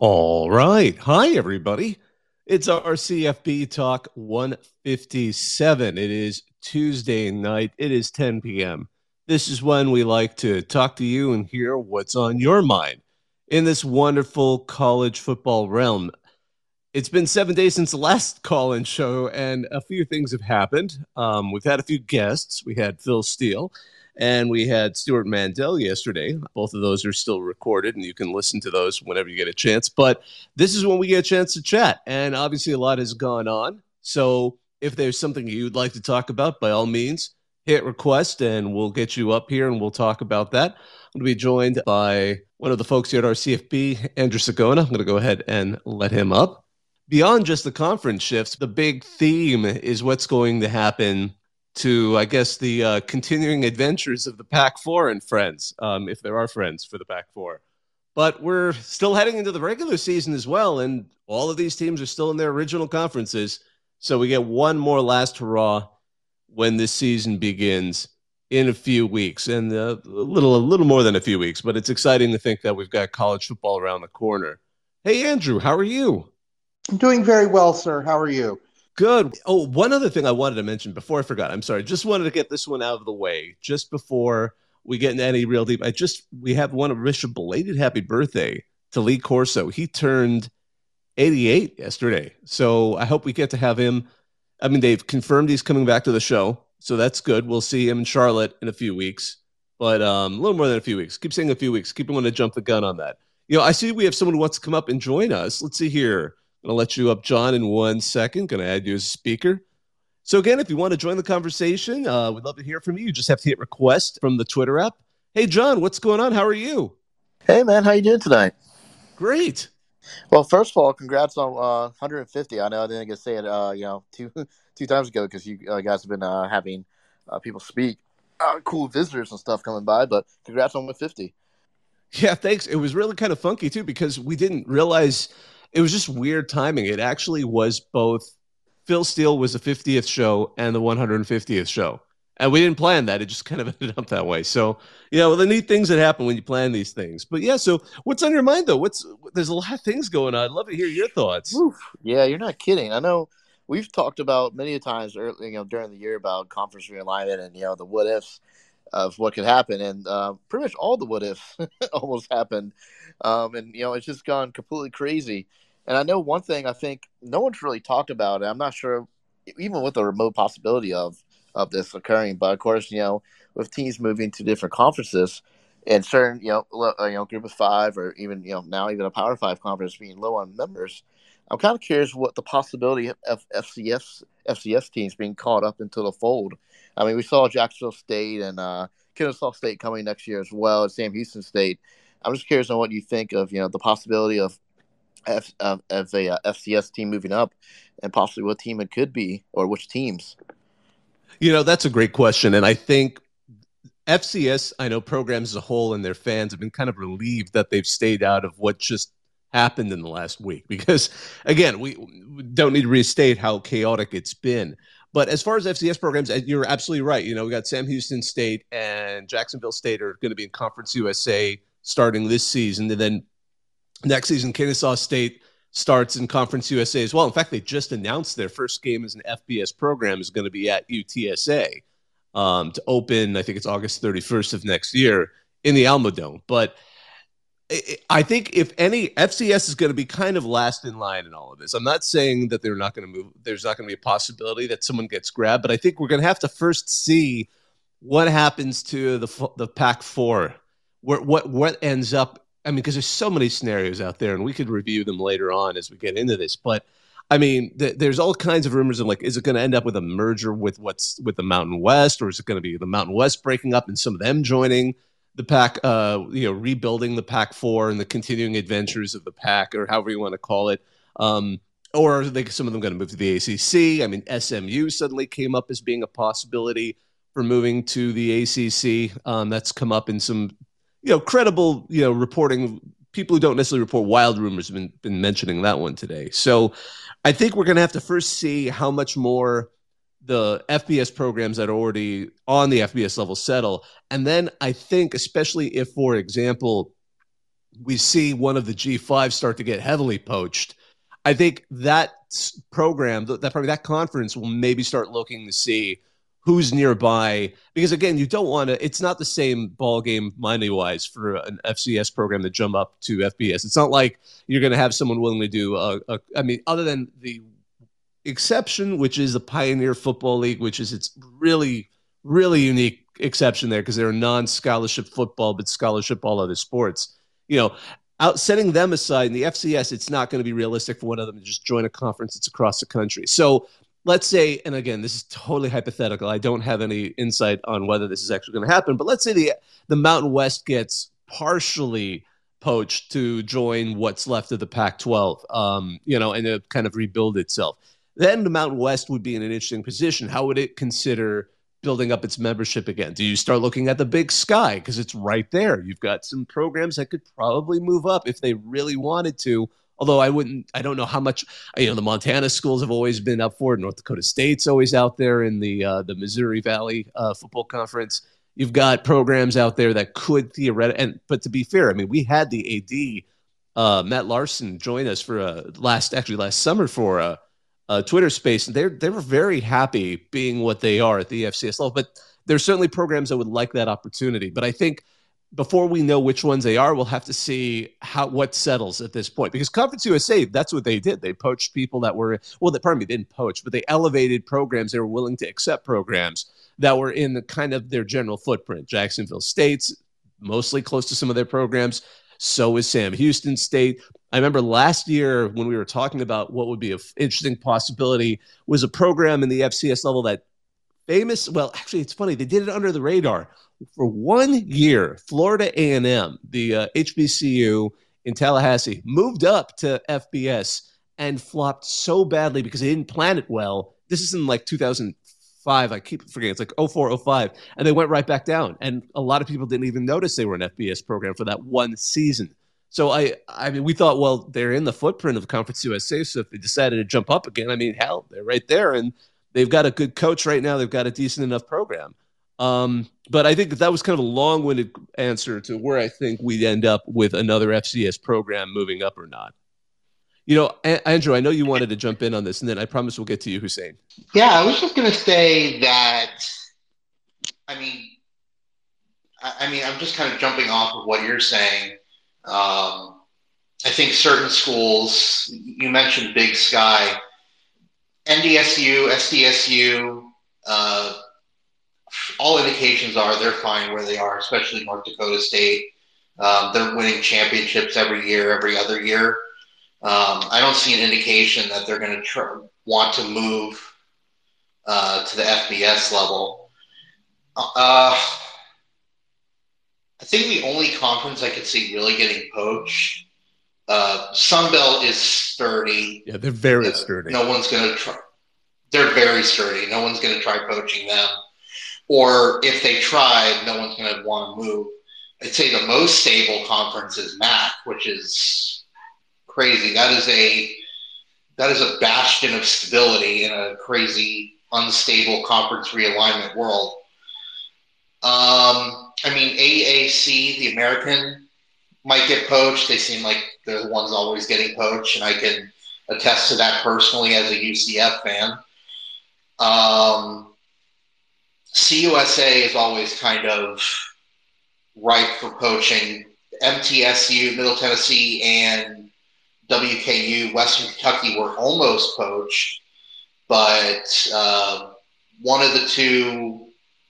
All right. Hi, everybody. It's our CFB Talk 157. It is Tuesday night. It is 10 p.m. This is when we like to talk to you and hear what's on your mind in this wonderful college football realm. It's been seven days since the last call in show, and a few things have happened. Um, we've had a few guests. We had Phil Steele and we had Stewart Mandel yesterday. Both of those are still recorded, and you can listen to those whenever you get a chance. But this is when we get a chance to chat. And obviously, a lot has gone on. So if there's something you'd like to talk about, by all means, hit request and we'll get you up here and we'll talk about that. I'm going to be joined by one of the folks here at our Andrew Sagona. I'm going to go ahead and let him up. Beyond just the conference shifts, the big theme is what's going to happen to, I guess, the uh, continuing adventures of the Pac Four and friends, um, if there are friends for the Pac Four. But we're still heading into the regular season as well, and all of these teams are still in their original conferences. So we get one more last hurrah when this season begins in a few weeks, and uh, a little, a little more than a few weeks. But it's exciting to think that we've got college football around the corner. Hey, Andrew, how are you? I'm doing very well, sir. How are you? Good. Oh, one other thing I wanted to mention before I forgot. I'm sorry. Just wanted to get this one out of the way just before we get into any real deep. I just we have one of wish a belated happy birthday to Lee Corso. He turned 88 yesterday, so I hope we get to have him. I mean, they've confirmed he's coming back to the show, so that's good. We'll see him in Charlotte in a few weeks, but um, a little more than a few weeks. Keep saying a few weeks. Keep wanting to jump the gun on that. You know, I see we have someone who wants to come up and join us. Let's see here. I'm going to let you up, John, in one second. Going to add you as a speaker. So again, if you want to join the conversation, uh, we'd love to hear from you. You just have to hit request from the Twitter app. Hey, John, what's going on? How are you? Hey, man, how you doing tonight? Great. Well, first of all, congrats on uh, 150. I know I didn't get to say it, uh, you know, two two times ago because you uh, guys have been uh, having uh, people speak, uh, cool visitors and stuff coming by. But congrats on 150. Yeah, thanks. It was really kind of funky too because we didn't realize it was just weird timing. It actually was both Phil Steele was the 50th show and the 150th show. And we didn't plan that. It just kind of ended up that way. So, you know, the neat things that happen when you plan these things. But yeah, so what's on your mind though? What's there's a lot of things going on. I'd love to hear your thoughts. Yeah, you're not kidding. I know we've talked about many times early, you know, during the year about conference realignment and you know the what ifs of what could happen, and uh, pretty much all the what ifs almost happened, um, and you know it's just gone completely crazy. And I know one thing I think no one's really talked about. And I'm not sure, even with the remote possibility of of this occurring, but of course, you know, with teams moving to different conferences and certain, you know, uh, you know, group of five or even you know now even a Power Five conference being low on members. I'm kind of curious what the possibility of FCS FCS teams being caught up into the fold I mean, we saw Jacksonville State and uh, Kennesaw State coming next year as well as Sam Houston State. I'm just curious on what you think of you know the possibility of F, of, of a uh, FCS team moving up, and possibly what team it could be or which teams. You know, that's a great question, and I think FCS, I know programs as a whole and their fans have been kind of relieved that they've stayed out of what just happened in the last week because again we don't need to restate how chaotic it's been but as far as FCS programs, you're absolutely right. You know, we got Sam Houston State and Jacksonville State are going to be in Conference USA starting this season. And then next season, Kennesaw State starts in Conference USA as well. In fact, they just announced their first game as an FBS program is going to be at UTSA um, to open, I think it's August 31st of next year in the Alamodome. But – I think if any FCS is going to be kind of last in line in all of this. I'm not saying that they're not going to move. There's not going to be a possibility that someone gets grabbed, but I think we're going to have to first see what happens to the the Pac four. What what ends up? I mean, because there's so many scenarios out there, and we could review them later on as we get into this. But I mean, th- there's all kinds of rumors of like, is it going to end up with a merger with what's with the Mountain West, or is it going to be the Mountain West breaking up and some of them joining? the Pac, uh, you know, rebuilding the Pac four and the continuing adventures of the Pac, or however you want to call it. Um, or are they, some of them going to move to the ACC? I mean, SMU suddenly came up as being a possibility for moving to the ACC. Um, that's come up in some, you know, credible, you know, reporting. People who don't necessarily report wild rumors have been, been mentioning that one today. So I think we're going to have to first see how much more the FBS programs that are already on the FBS level settle. And then I think, especially if, for example, we see one of the G5 start to get heavily poached, I think that program, that probably that conference will maybe start looking to see who's nearby because again you don't want to it's not the same ball game money wise for an fcs program to jump up to fbs it's not like you're going to have someone willing to do a, a i mean other than the exception which is the pioneer football league which is it's really really unique exception there because they're non-scholarship football but scholarship all other sports. You know out setting them aside in the fcs it's not going to be realistic for one of them to just join a conference that's across the country. So let's say, and again, this is totally hypothetical. I don't have any insight on whether this is actually going to happen, but let's say the the Mountain West gets partially poached to join what's left of the Pac-12, um, you know, and to kind of rebuild itself. Then the Mountain West would be in an interesting position. How would it consider building up its membership again? Do you start looking at the Big Sky because it's right there? You've got some programs that could probably move up if they really wanted to Although I wouldn't, I don't know how much. You know, the Montana schools have always been up for it. North Dakota State's always out there in the uh, the Missouri Valley uh, Football Conference. You've got programs out there that could theoretically, and but to be fair, I mean, we had the AD uh, Matt Larson join us for a last actually last summer for a, a Twitter space, and they they were very happy being what they are at the FCS level. But there's certainly programs that would like that opportunity. But I think before we know which ones they are, we'll have to see how what settles at this point. Because Conference USA, that's what they did. They poached people that were well, pardon me, didn't poach, but they elevated programs. They were willing to accept programs that were in the kind of their general footprint. Jacksonville State's mostly close to some of their programs. So is Sam Houston State. I remember last year when we were talking about what would be an interesting possibility was a program in the FCS level that famous. Well, actually, it's funny they did it under the radar for one year, Florida A&M, the uh, HBCU in Tallahassee, moved up to FBS and flopped so badly because they didn't plan it well. This is in like 2005. I keep forgetting. It's like 04, 05. And they went right back down. And a lot of people didn't even notice they were an FBS program for that one season. So I, I mean, we thought, well, they're in the footprint of Conference USA. So if they decided to jump up again, I mean, hell, they're right there, and they've got a good coach right now. They've got a decent enough program. Um, but I think that was kind of a long-winded answer to where I think we'd end up with another FCS program moving up or not. You know, Andrew, I know you wanted to jump in on this, and then I promise we'll get to you, Hussein. Yeah, I was just going to say that. I mean, I mean, I'm just kind of jumping off of what you're saying. Um, I think certain schools, you mentioned Big Sky, NDSU, SDSU, uh, all indications are they're fine where they are, especially North Dakota State. Um, they're winning championships every year, every other year. Um, I don't see an indication that they're going to want to move uh, to the FBS level. Uh, I think the only conference I could see really getting poached, uh, Sunbelt is sturdy. Yeah, they're very sturdy. No one's going to try. They're very sturdy. No one's going to try poaching them or if they try, no one's going to want to move. I'd say the most stable conference is MAC, which is crazy. That is a that is a bastion of stability in a crazy, unstable conference realignment world. Um, I mean, AAC, the American, might get poached. They seem like they're the ones always getting poached, and I can attest to that personally as a UCF fan. Um, CUSA is always kind of ripe for poaching. MTSU, Middle Tennessee, and WKU, Western Kentucky were almost poached, but uh, one of the two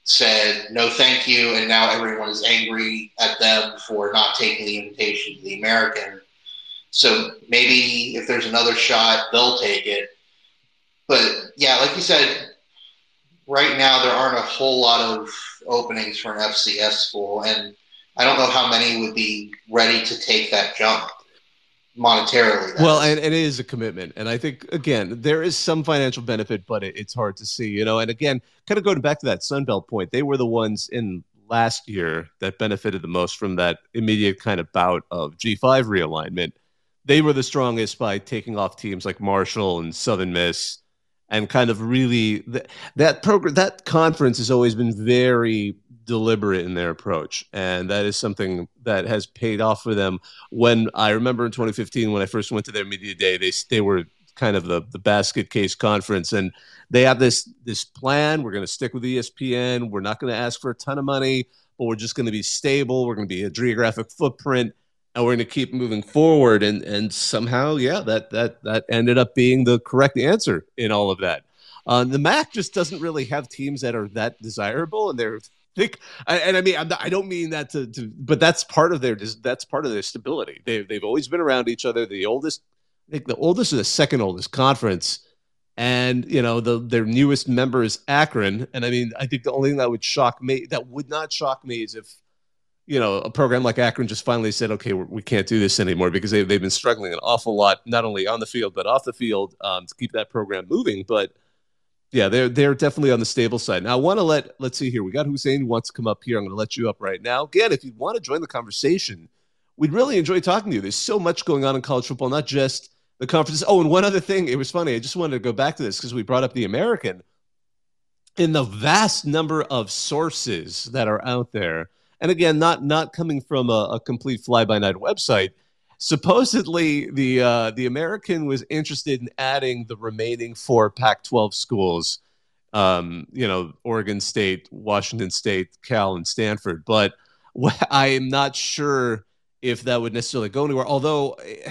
said no thank you, and now everyone is angry at them for not taking the invitation to the American. So maybe if there's another shot, they'll take it. But yeah, like you said, right now there aren't a whole lot of openings for an FCS school, and I don't know how many would be ready to take that jump monetarily. Well, and, and, it is a commitment, and I think again there is some financial benefit, but it, it's hard to see, you know. And again, kind of going back to that Sunbelt point, they were the ones in last year that benefited the most from that immediate kind of bout of G5 realignment. They were the strongest by taking off teams like Marshall and Southern Miss and kind of really that program that conference has always been very deliberate in their approach, and that is something that has paid off for them. When I remember in 2015, when I first went to their media day, they they were kind of the the basket case conference, and they have this this plan. We're going to stick with ESPN. We're not going to ask for a ton of money, but we're just going to be stable. We're going to be a geographic footprint, and we're going to keep moving forward. And and somehow, yeah, that that that ended up being the correct answer in all of that. Uh, the MAC just doesn't really have teams that are that desirable, and they're think, and I mean, I don't mean that to, to, but that's part of their that's part of their stability. They've they've always been around each other. The oldest, I think, the oldest or the second oldest conference, and you know, the their newest member is Akron. And I mean, I think the only thing that would shock me, that would not shock me, is if you know a program like Akron just finally said, okay, we're, we can not do this anymore because they, they've been struggling an awful lot, not only on the field but off the field, um, to keep that program moving, but yeah, they're they're definitely on the stable side. Now I want to let let's see here. We got Hussein wants to come up here. I'm going to let you up right now. Again, if you want to join the conversation, we'd really enjoy talking to you. There's so much going on in college football, not just the conferences. Oh, and one other thing, it was funny. I just wanted to go back to this because we brought up the American. In the vast number of sources that are out there, and again, not not coming from a, a complete fly by night website supposedly the uh, the American was interested in adding the remaining four Pac-12 schools. Um, you know, Oregon State, Washington State, Cal, and Stanford. But I am not sure if that would necessarily go anywhere. Although, eh,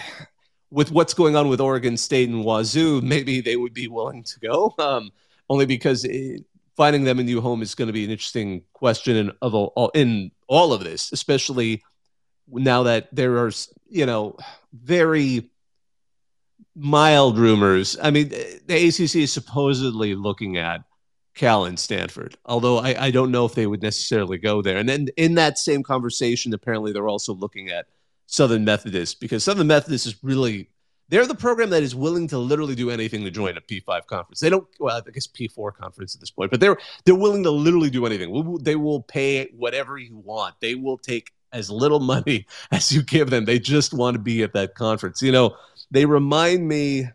with what's going on with Oregon State and Wazoo, maybe they would be willing to go. Um, only because it, finding them a new home is going to be an interesting question in, of all, in all of this, especially now that there are you know very mild rumors. I mean, the ACC is supposedly looking at Cal and Stanford, although I, I don't know if they would necessarily go there. And then in that same conversation, apparently they're also looking at Southern Methodist because Southern Methodist is really they're the program that is willing to literally do anything to join a P5 conference. They don't, well, I guess P4 conference at this point, but they're they're willing to literally do anything. They will pay whatever you want. They will take as little money as you give them. They just want to be at that conference. You know, they remind me,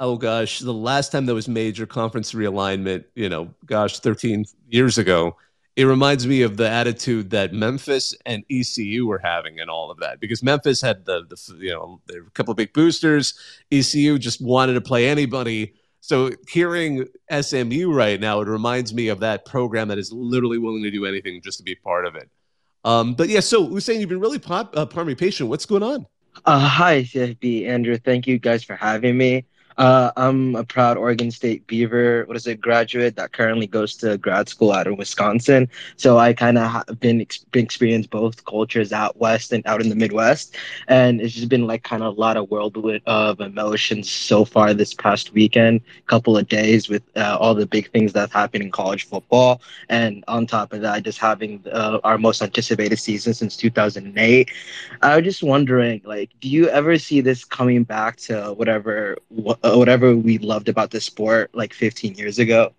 oh gosh, the last time there was major conference realignment, you know, gosh, 13 years ago, it reminds me of the attitude that Memphis and ECU were having and all of that because Memphis had the, the you know, a couple of big boosters. ECU just wanted to play anybody. So hearing SMU right now, it reminds me of that program that is literally willing to do anything just to be part of it. Um, but yeah, so Hussein, you've been really pop, uh, me, patient. What's going on? Uh, hi, CFB Andrew. Thank you guys for having me. Uh, I'm a proud Oregon State Beaver. What is it? Graduate that currently goes to grad school out of Wisconsin. So I kind of have been, ex- been experienced both cultures out west and out in the Midwest, and it's just been like kind of a lot of whirlwind of emotions so far this past weekend. Couple of days with uh, all the big things that happened in college football, and on top of that, just having uh, our most anticipated season since 2008. I was just wondering, like, do you ever see this coming back to whatever? Uh, whatever we loved about the sport like 15 years ago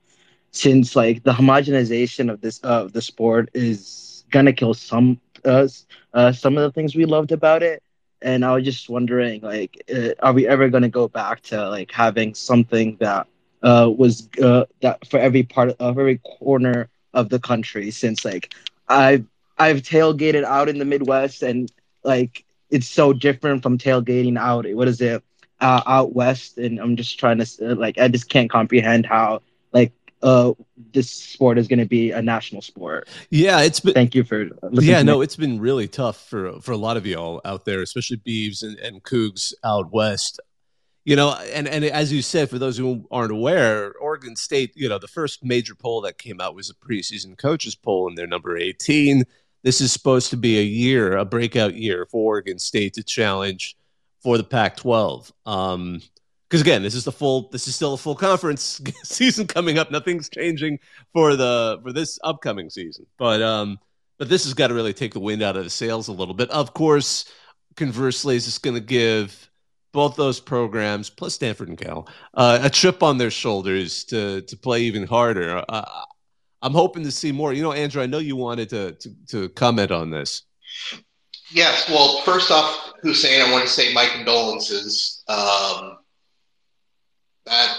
since like the homogenization of this of uh, the sport is gonna kill some uh, uh, some of the things we loved about it. And i was just wondering like uh, are we ever gonna go back to like having something that uh, was uh, that for every part of every corner of the country since like i've i've tailgated out in the midwest and like it's so different from tailgating out. What is it uh, out west, and I'm just trying to uh, like I just can't comprehend how like uh this sport is going to be a national sport. Yeah, it's been. Thank you for. Yeah, no, it's been really tough for for a lot of y'all out there, especially Beavs and, and Cougs out west. You know, and and as you said, for those who aren't aware, Oregon State, you know, the first major poll that came out was a preseason coaches poll, and they're number 18. This is supposed to be a year, a breakout year for Oregon State to challenge for the Pac-12. Um, because again, this is the full. This is still a full conference season coming up. Nothing's changing for the for this upcoming season. But um, but this has got to really take the wind out of the sails a little bit. Of course, conversely, is going to give both those programs plus Stanford and Cal uh, a chip on their shoulders to to play even harder. Uh, I'm hoping to see more. You know, Andrew, I know you wanted to to, to comment on this. Yes. Well, first off, Hussein, I want to say my condolences. Um, that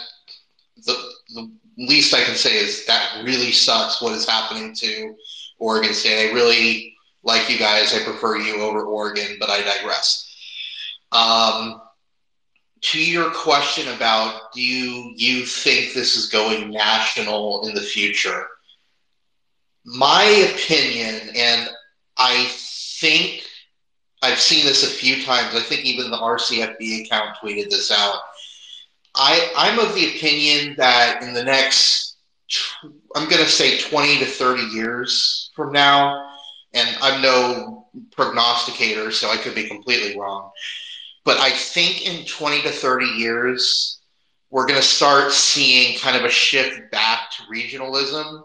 the, the least I can say is that really sucks what is happening to Oregon State. I really like you guys. I prefer you over Oregon, but I digress. Um, to your question about do you, you think this is going national in the future? My opinion, and I think I've seen this a few times. I think even the RCFB account tweeted this out. I, I'm of the opinion that in the next, I'm going to say 20 to 30 years from now, and I'm no prognosticator, so I could be completely wrong. But I think in 20 to 30 years, we're going to start seeing kind of a shift back to regionalism.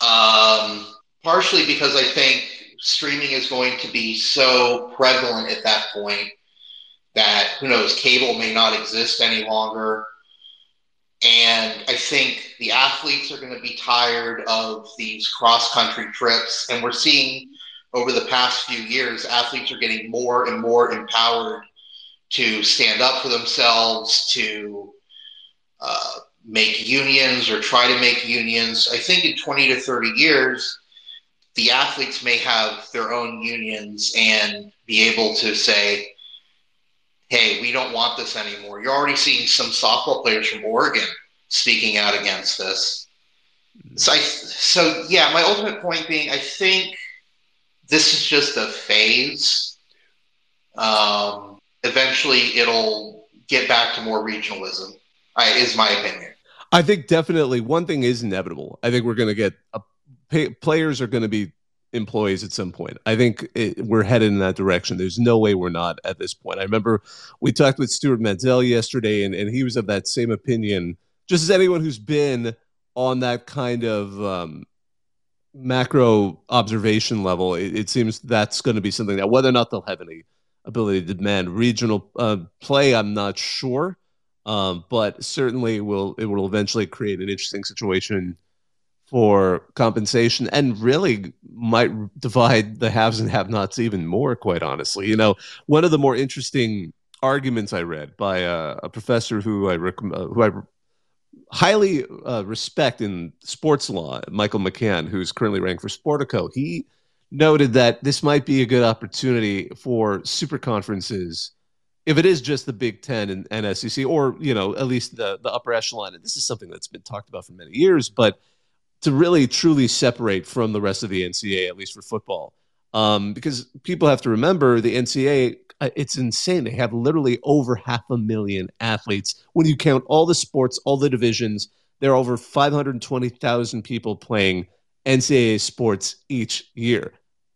Um, partially because I think streaming is going to be so prevalent at that point that who knows, cable may not exist any longer. And I think the athletes are going to be tired of these cross country trips. And we're seeing over the past few years, athletes are getting more and more empowered to stand up for themselves, to uh, make unions or try to make unions. I think in 20 to 30 years, the athletes may have their own unions and be able to say, hey, we don't want this anymore. You're already seeing some softball players from Oregon speaking out against this. So, I, so yeah, my ultimate point being, I think this is just a phase. Um, eventually, it'll get back to more regionalism. Is my opinion. I think definitely one thing is inevitable. I think we're going to get a pay, players are going to be employees at some point. I think it, we're headed in that direction. There's no way we're not at this point. I remember we talked with Stewart Mandel yesterday, and, and he was of that same opinion, just as anyone who's been on that kind of um, macro observation level, it, it seems that's going to be something that whether or not they'll have any ability to demand regional uh, play, I'm not sure. Um, but certainly will it will eventually create an interesting situation for compensation and really might divide the haves and have nots even more, quite honestly. You know, one of the more interesting arguments I read by a, a professor who I, rec- uh, who I highly uh, respect in sports law, Michael McCann, who's currently ranked for Sportico, he noted that this might be a good opportunity for super conferences if it is just the Big Ten and, and SEC, or you know, at least the the upper echelon. And this is something that's been talked about for many years, but to really truly separate from the rest of the NCAA, at least for football. Um, because people have to remember the NCAA, uh, it's insane. They have literally over half a million athletes. When you count all the sports, all the divisions, there are over 520,000 people playing NCAA sports each year.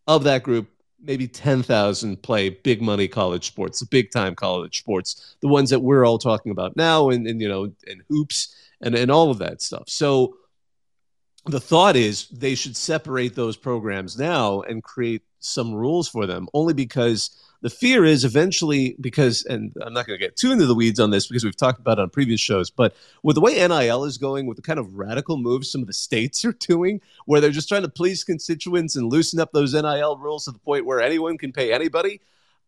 Of that group, maybe 10,000 play big money college sports, the big time college sports, the ones that we're all talking about now, and, and you know, and hoops and, and all of that stuff. So, the thought is they should separate those programs now and create some rules for them only because the fear is eventually because and i'm not going to get too into the weeds on this because we've talked about it on previous shows but with the way nil is going with the kind of radical moves some of the states are doing where they're just trying to please constituents and loosen up those nil rules to the point where anyone can pay anybody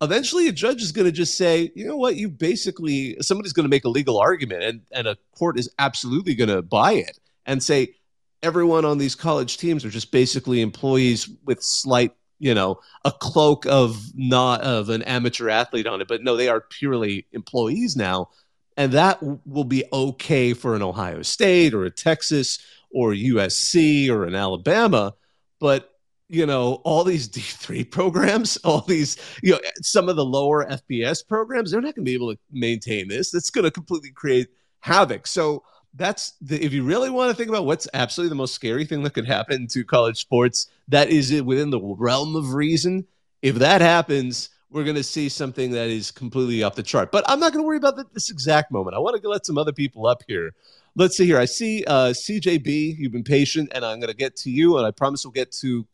eventually a judge is going to just say you know what? You basically somebody's going to make a legal argument and, and a court is absolutely going to buy it and say everyone on these college teams are just basically employees with slight you know a cloak of not of an amateur athlete on it but no they are purely employees now. And that will be okay for an ohio state or a texas or usc or an alabama. But you know all these d3 programs all these you know some of the lower fbs programs they're not going to be able to maintain this. It's going to completely create havoc. So that's the, if you really want to think about what's absolutely the most scary thing that could happen to college sports, that is within the realm of reason. If that happens, we're going to see something that is completely off the chart. But I'm not going to worry about this exact moment. I want to let some other people up here. Let's see here. I see uh, CJB. You've been patient, and I'm going to get to you, and I promise we'll get to.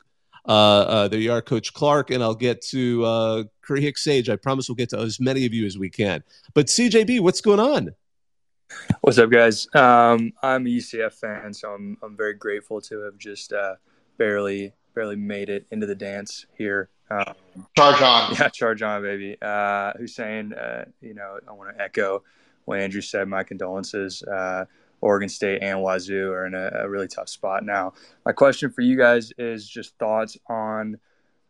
Uh, uh, there you are, Coach Clark, and I'll get to uh, Curry Hicks Cage. I promise we'll get to as many of you as we can. But CJB, what's going on? What's up, guys? Um, I'm a UCF fan, so I'm I'm very grateful to have just uh, barely barely made it into the dance here. Um, charge on, yeah, charge on, baby. Uh, Hussein, uh, you know, I want to echo what Andrew said. My condolences. Uh, Oregon State and Wazoo are in a, a, really tough spot now. My question for you guys is just thoughts on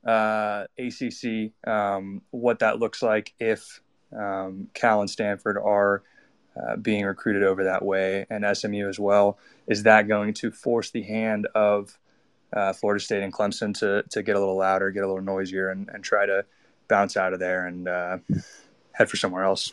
uh, ACC, um, what that looks like if um, Cal and Stanford are uh, being recruited over that way, and SMU as well. Is that going to force the hand of uh, Florida State and Clemson to to get a little louder, get a little noisier, and, and try to bounce out of there and uh, head for somewhere else?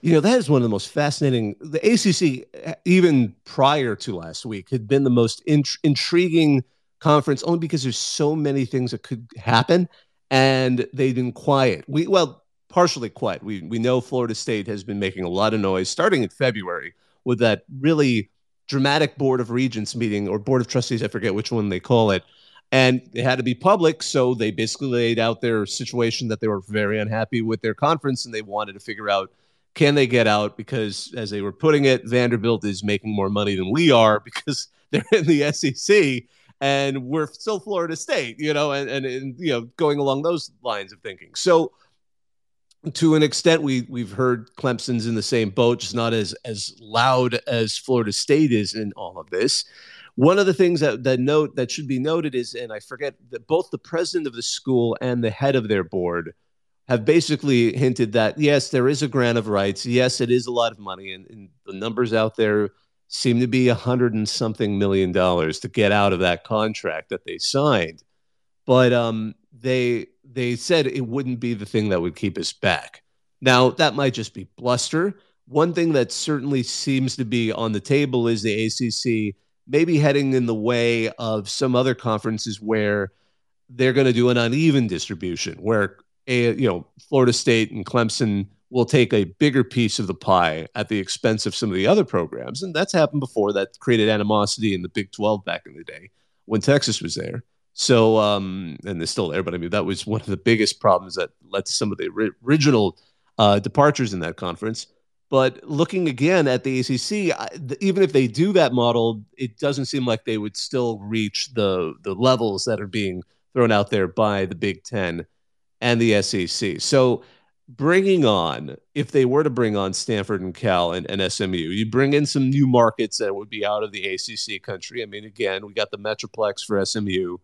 You know, that is one of the most fascinating. The ACC, even prior to last week, had been the most int- intriguing conference only because there's so many things that could happen and they've been quiet. We, well, partially quiet. We, we know Florida State has been making a lot of noise starting in February with that really dramatic board of regents meeting or board of trustees, I forget which one they call it. And it had to be public. So they basically laid out their situation that they were very unhappy with their conference and they wanted to figure out can they get out? Because as they were putting it, Vanderbilt is making more money than we are because they're in the SEC and we're still Florida State, you know, and, and, and you know, going along those lines of thinking. So to an extent, we we've heard Clemson's in the same boat, just not as as loud as Florida State is in all of this. One of the things that that note that should be noted is, and I forget that both the president of the school and the head of their board have basically hinted that yes, there is a grant of rights. Yes, it is a lot of money, and, and the numbers out there seem to be a hundred and something million dollars to get out of that contract that they signed. But um, they they said it wouldn't be the thing that would keep us back. Now that might just be bluster. One thing that certainly seems to be on the table is the ACC maybe heading in the way of some other conferences where they're going to do an uneven distribution, where a, you know Florida State and Clemson will take a bigger piece of the pie at the expense of some of the other programs, and that's happened before. That created animosity in the Big Twelve back in the day when Texas was there. So, um, and they're still there, but I mean that was one of the biggest problems that led to some of the original uh, departures in that conference. But looking again at the ACC, I, even if they do that model, it doesn't seem like they would still reach the the levels that are being thrown out there by the Big Ten and the SEC. So bringing on, if they were to bring on Stanford and Cal and, and SMU, you bring in some new markets that would be out of the ACC country. I mean, again, we got the Metroplex for SMU.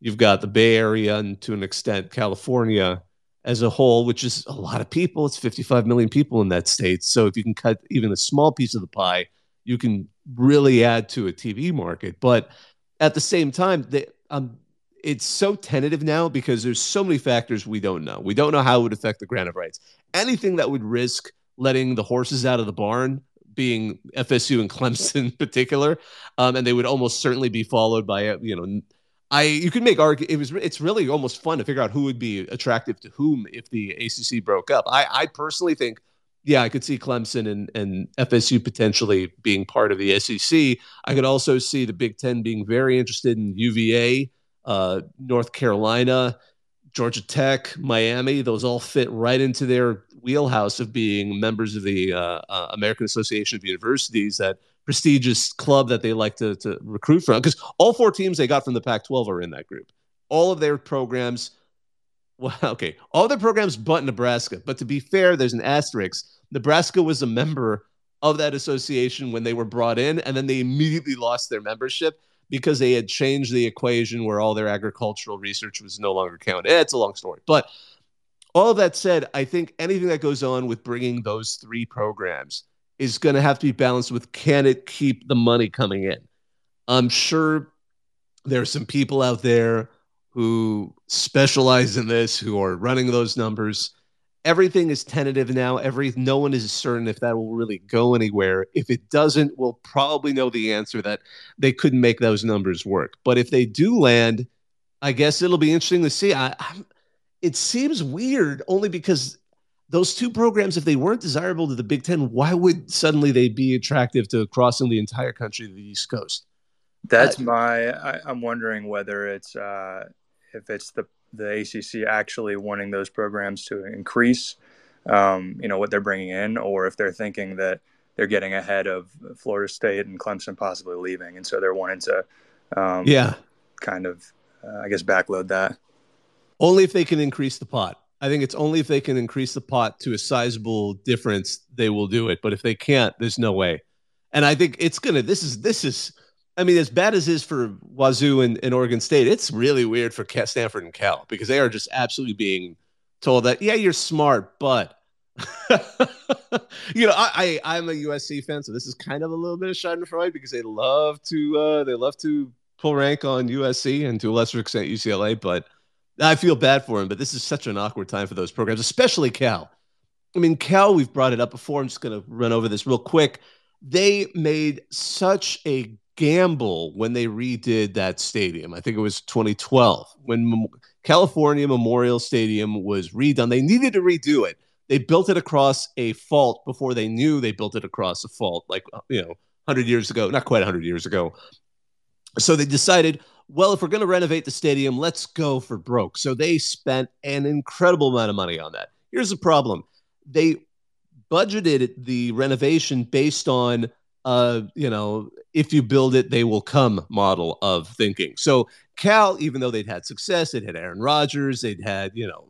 You've got the Bay Area and to an extent California as a whole, which is a lot of people. It's 55 million people in that state. So if you can cut even a small piece of the pie, you can really add to a TV market. But at the same time, they, um, it's so tentative now because there's so many factors we don't know. We don't know how it would affect the grant of rights. Anything that would risk letting the horses out of the barn, being FSU and Clemson in particular, um, and they would almost certainly be followed by you know. I you can make argue it was it's really almost fun to figure out who would be attractive to whom if the ACC broke up. I I personally think yeah, I could see Clemson and, and FSU potentially being part of the SEC. I could also see the Big Ten being very interested in UVA uh, North Carolina, Georgia Tech, Miami, those all fit right into their wheelhouse of being members of the uh, uh, American Association of Universities, that prestigious club that they like to, to recruit from. Because all four teams they got from the Pac 12 are in that group. All of their programs, well, okay, all their programs but Nebraska. But to be fair, there's an asterisk. Nebraska was a member of that association when they were brought in, and then they immediately lost their membership because they had changed the equation where all their agricultural research was no longer counted. Eh, it's a long story. But all of that said, I think anything that goes on with bringing those three programs is going to have to be balanced with can it keep the money coming in? I'm sure there are some people out there who specialize in this, who are running those numbers everything is tentative now. Every no one is certain if that will really go anywhere. If it doesn't, we'll probably know the answer that they couldn't make those numbers work. But if they do land, I guess it'll be interesting to see. I, I'm, it seems weird only because those two programs, if they weren't desirable to the Big Ten, why would suddenly they be attractive to crossing the entire country to the East Coast? That's uh, my. I, am wondering whether it's uh, if it's the the ACC actually wanting those programs to increase, um, you know, what they're bringing in, or if they're thinking that they're getting ahead of Florida State and Clemson possibly leaving, and so they're wanting to, um, yeah, kind of, uh, I guess, backload that. Only if they can increase the pot. I think it's only if they can increase the pot to a sizable difference they will do it. But if they can't, there's no way. And I think it's gonna. This is this is. I mean, as bad as is for Wazoo and, and Oregon State, it's really weird for Stanford and Cal because they are just absolutely being told that yeah, you're smart, but you know, I, I am a USC fan, so this is kind of a little bit of Schadenfreude because they love to uh, they love to pull rank on USC and to a lesser extent UCLA, but I feel bad for him. But this is such an awkward time for those programs, especially Cal. I mean, Cal, we've brought it up before. I'm just going to run over this real quick. They made such a gamble when they redid that stadium. I think it was 2012 when California Memorial Stadium was redone. They needed to redo it they built it across a fault before they knew they built it across a fault, like, you know, 100 years ago, not quite 100 years ago. So they decided, well, if we're going to renovate the stadium, let's go for broke. So they spent an incredible amount of money on that. Here's the problem they budgeted the renovation based on, uh, you know, if you build it, they will come model of thinking. So Cal, even though they'd had success, they'd had Aaron Rodgers, they'd had, you know,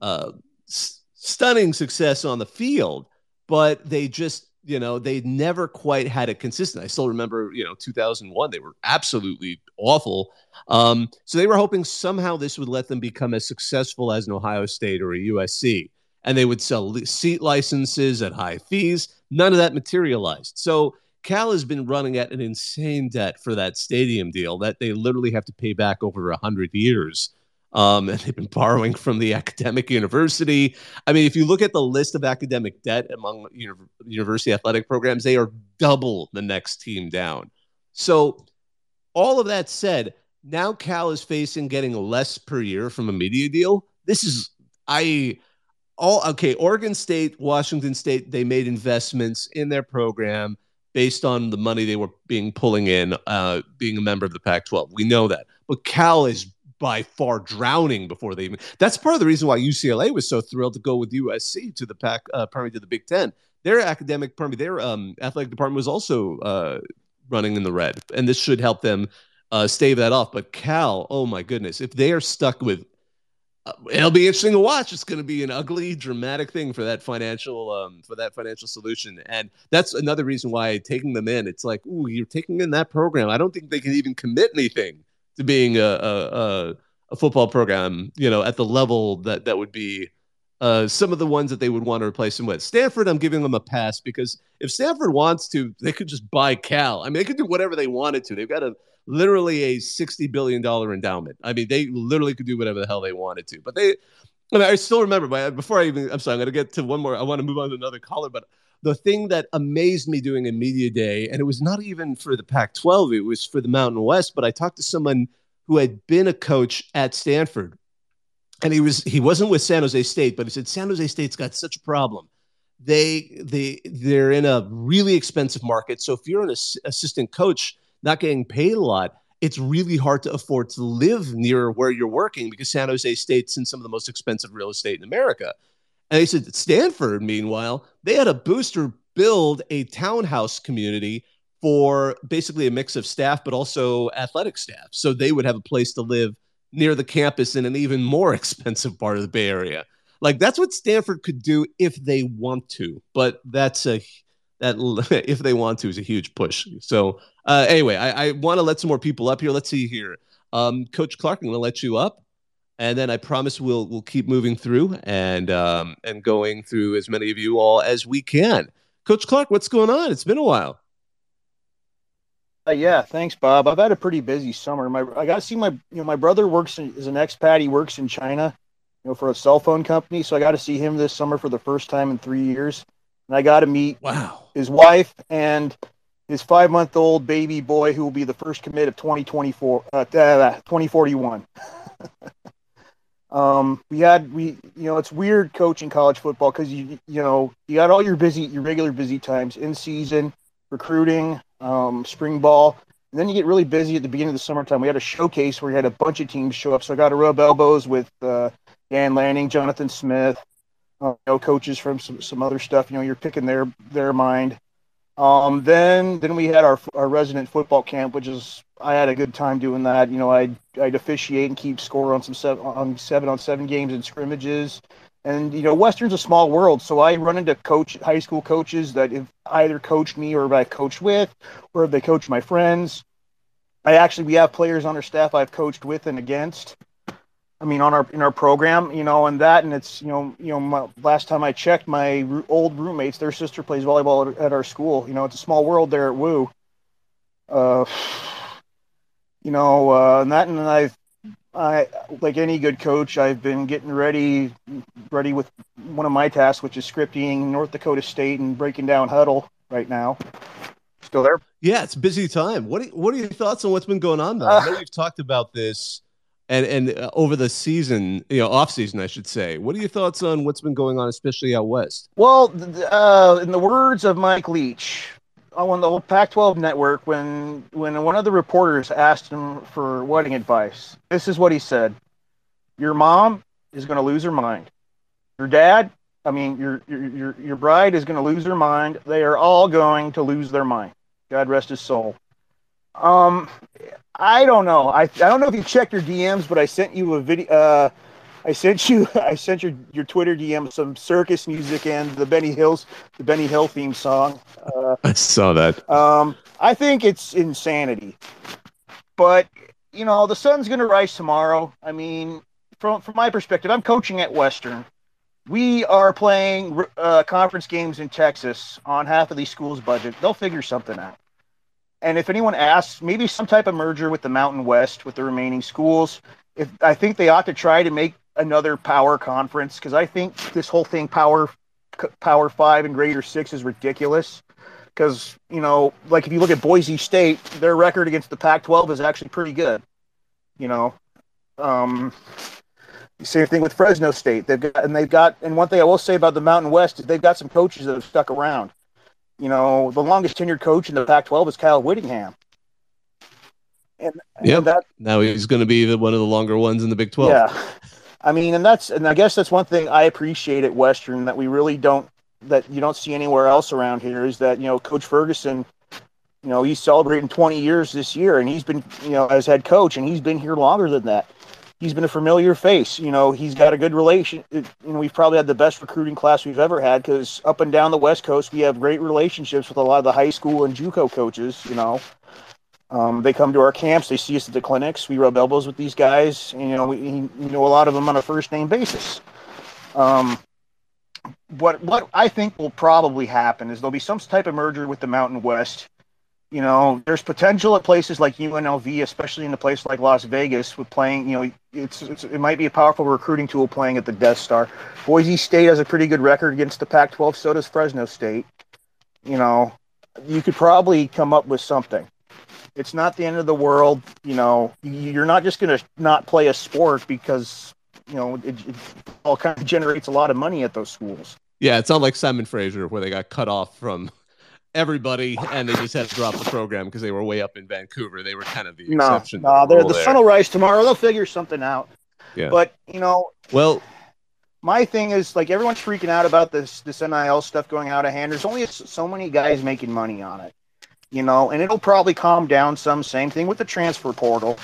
uh, stunning success on the field, but they just, you know, they never quite had a consistent. I still remember, you know, 2001, they were absolutely awful. Um, so they were hoping somehow this would let them become as successful as an Ohio State or a USC. And they would sell seat licenses at high fees. None of that materialized. So Cal has been running at an insane debt for that stadium deal that they literally have to pay back over a hundred years. Um, and they've been borrowing from the academic university. I mean, if you look at the list of academic debt among uni- university athletic programs, they are double the next team down. So, all of that said, now Cal is facing getting less per year from a media deal. This is, I, all okay. Oregon State, Washington State, they made investments in their program based on the money they were being pulling in, uh, being a member of the Pac 12. We know that. But Cal is by far drowning before they even. That's part of the reason why UCLA was so thrilled to go with USC to the Pac, uh, permit to the Big Ten. Their academic permit, their um, athletic department was also uh, running in the red, and this should help them uh, stave that off. But Cal, oh my goodness, if they are stuck with, uh, it'll be interesting to watch. It's going to be an ugly, dramatic thing for that financial, um, for that financial solution, and that's another reason why taking them in. It's like, ooh, you're taking in that program. I don't think they can even commit anything to being a, a, a football program, you know, at the level that that would be uh, some of the ones that they would want to replace him with. Stanford, I'm giving them a pass because if Stanford wants to, they could just buy Cal. I mean, they could do whatever they wanted to. They've got a literally a sixty billion dollar endowment. I mean, they literally could do whatever the hell they wanted to. But they, I, mean, I still remember. But before I even, I'm sorry, I'm to get to one more. I want to move on to another caller, but. The thing that amazed me doing a media day, and it was not even for the Pac 12, it was for the Mountain West. But I talked to someone who had been a coach at Stanford. And he was he wasn't with San Jose State, but he said San Jose State's got such a problem. They they they're in a really expensive market. So if you're an assistant coach not getting paid a lot, it's really hard to afford to live near where you're working because San Jose State's in some of the most expensive real estate in America. And they said Stanford, meanwhile, they had a booster build a townhouse community for basically a mix of staff, but also athletic staff. So they would have a place to live near the campus in an even more expensive part of the Bay Area. Like that's what Stanford could do if they want to, but that's a that if they want to is a huge push. So uh, anyway, I, I want to let some more people up here. Let's see here, um, Coach Clark. I'm going to let you up, and then I promise we'll we'll keep moving through and um, and going through as many of you all as we can. Coach Clark, what's going on? It's been a while. Uh, yeah, thanks, Bob. I've had a pretty busy summer. My I got to see my you know my brother works in, is an expat. He works in China, you know, for a cell phone company. So I got to see him this summer for the first time in three years, and I got to meet wow his wife and his five month old baby boy who will be the first commit of 2024 uh, 2041. um, we had we you know it's weird coaching college football because you you know you got all your busy your regular busy times in season recruiting um, spring ball. And then you get really busy at the beginning of the summertime. We had a showcase where we had a bunch of teams show up. So I got to rub elbows with uh, Dan Lanning, Jonathan Smith, uh, you know, coaches from some, some other stuff. You know, you're picking their their mind. Um, then then we had our our resident football camp, which is I had a good time doing that. You know, I'd I'd officiate and keep score on some seven on seven on seven games and scrimmages, And you know, Western's a small world, so I run into coach high school coaches that have either coached me or I coached with, or they coached my friends. I actually we have players on our staff I've coached with and against. I mean, on our in our program, you know, and that, and it's you know, you know, my, last time I checked, my r- old roommates, their sister plays volleyball at, at, our school. You know, it's a small world there at Woo. Uh, you know, uh, and that, and I've I like any good coach, I've been getting ready, ready with one of my tasks, which is scripting North Dakota State and breaking down Hudl right now. Still there? Yeah, it's busy time. What are, what are your thoughts on what's been going on? Though? Uh, I know you've talked about this, and and uh, over the season, you know, off season, I should say. What are your thoughts on what's been going on, especially out west? Well, uh, in the words of Mike Leach, on the whole Pac-12 network when when one of the reporters asked him for wedding advice. This is what he said: "Your mom is going to lose her mind. Your dad, I mean, your your your, your bride is going to lose her mind. They are all going to lose their mind. God rest his soul." Um, I don't know. I I don't know if you checked your DMs, but I sent you a video. Uh, I sent you I sent your your Twitter DM some circus music and the Benny Hills the Benny Hill theme song. Uh, I saw that. Um, I think it's insanity, but you know the sun's going to rise tomorrow. I mean, from from my perspective, I'm coaching at Western. We are playing uh, conference games in Texas on half of these schools' budget. They'll figure something out. And if anyone asks, maybe some type of merger with the Mountain West with the remaining schools. If I think they ought to try to make another power conference because I think this whole thing power power five and greater six is ridiculous. Because you know, like if you look at Boise State, their record against the Pac-12 is actually pretty good. You know, um, same thing with Fresno State. They've got and they've got and one thing I will say about the Mountain West is they've got some coaches that have stuck around. You know, the longest tenured coach in the Pac-12 is Kyle Whittingham. And, yeah, that now he's going to be the, one of the longer ones in the Big 12. Yeah. I mean, and that's and I guess that's one thing I appreciate at Western that we really don't that you don't see anywhere else around here is that you know Coach Ferguson, you know, he's celebrating 20 years this year, and he's been you know as head coach, and he's been here longer than that. He's been a familiar face. You know, he's got a good relation. You know, we've probably had the best recruiting class we've ever had because up and down the West Coast, we have great relationships with a lot of the high school and JUCO coaches. You know, um, they come to our camps. They see us at the clinics. We rub elbows with these guys. And, you know, we, know a lot of them on a first name basis. Um, what what I think will probably happen is there'll be some type of merger with the Mountain West. You know, there's potential at places like UNLV, especially in a place like Las Vegas, with playing. You know, it's, it's it might be a powerful recruiting tool playing at the Death Star. Boise State has a pretty good record against the Pac-12. So does Fresno State. You know, you could probably come up with something. It's not the end of the world. You know, you're not just going to not play a sport because you know it, it, all kind of generates a lot of money at those schools. Yeah, it's not like Simon Fraser where they got cut off from everybody and they just had to drop the program because they were way up in Vancouver. They were kind of the no, exception. No, the, the sun will rise tomorrow. They'll figure something out. Yeah. But you know, well, my thing is like everyone's freaking out about this this NIL stuff going out of hand. There's only so many guys making money on it you know, and it'll probably calm down some. Same thing with the transfer portal.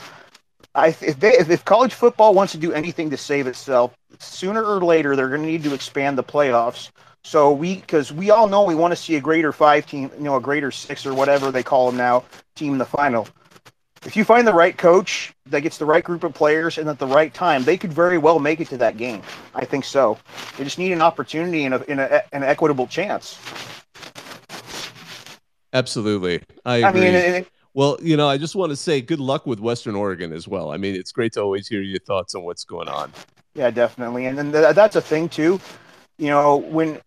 I, if, they, if college football wants to do anything to save itself, sooner or later they're going to need to expand the playoffs. So we, because we all know we want to see a greater five team, you know, a greater six or whatever they call them now, team in the final. If you find the right coach that gets the right group of players and at the right time, they could very well make it to that game. I think so. They just need an opportunity and, a, and a, an equitable chance. Absolutely. I agree. I mean, it, well, you know, I just want to say good luck with Western Oregon as well. I mean, it's great to always hear your thoughts on what's going on. Yeah, definitely. And then th- that's a thing too. You know, when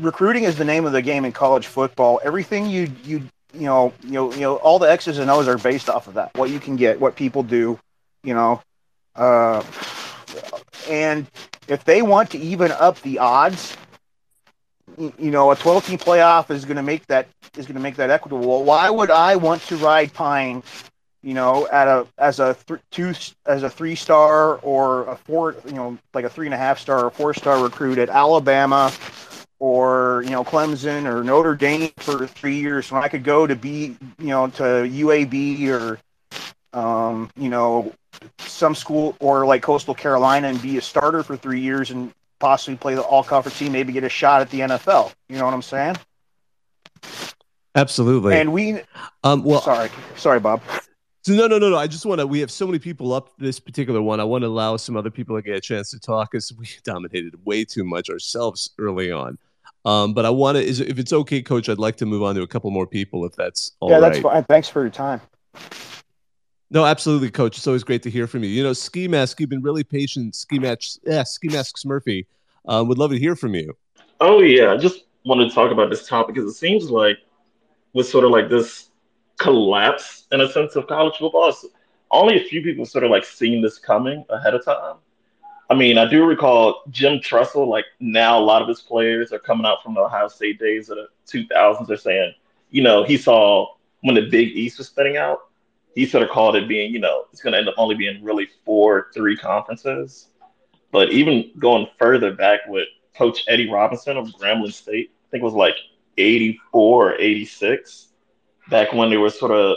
recruiting is the name of the game in college football, everything you you you know, you know, you know, all the X's and O's are based off of that. What you can get, what people do, you know. Uh, and if they want to even up the odds, you know, a 12 team playoff is going to make that is going to make that equitable. Why would I want to ride Pine, you know, at a as a th- two as a three star or a four, you know, like a three and a half star or four star recruit at Alabama or you know Clemson or Notre Dame for three years when I could go to be you know to UAB or um, you know some school or like Coastal Carolina and be a starter for three years and possibly play the all conference team, maybe get a shot at the NFL. You know what I'm saying? Absolutely. And we, um, well, sorry, sorry, Bob. So no, no, no, no. I just want to. We have so many people up this particular one. I want to allow some other people to get a chance to talk, because we dominated way too much ourselves early on. Um, but I want to. Is if it's okay, Coach, I'd like to move on to a couple more people, if that's all yeah, right. that's fine. Thanks for your time. No, absolutely, Coach. It's always great to hear from you. You know, Ski Mask, you've been really patient. Ski Match, yeah, Ski Masks Murphy. Um, would love to hear from you. Oh yeah, I just wanted to talk about this topic because it seems like with sort of like this collapse in a sense of college football. only a few people sort of like seen this coming ahead of time. I mean, I do recall Jim Tressel, like now a lot of his players are coming out from the Ohio State days of the 2000s. They're saying, you know, he saw when the Big East was spinning out, he sort of called it being, you know, it's going to end up only being really four, three conferences. But even going further back with Coach Eddie Robinson of Grambling State, I think it was like 84 or 86 back when they were sort of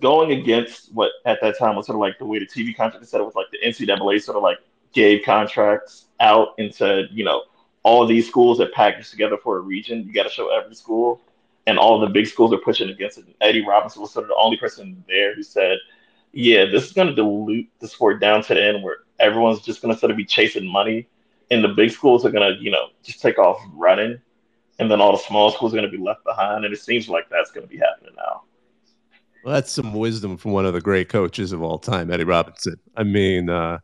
going against what at that time was sort of like the way the TV contract said it was like the NCAA sort of like gave contracts out and said, you know, all these schools are packaged together for a region. You got to show every school, and all the big schools are pushing against it. Eddie Robinson was sort of the only person there who said, "Yeah, this is going to dilute the sport down to the end where everyone's just going to sort of be chasing money, and the big schools are going to, you know, just take off running." and then all the small schools are going to be left behind. And it seems like that's going to be happening now. Well, that's some wisdom from one of the great coaches of all time, Eddie Robinson. I mean, uh,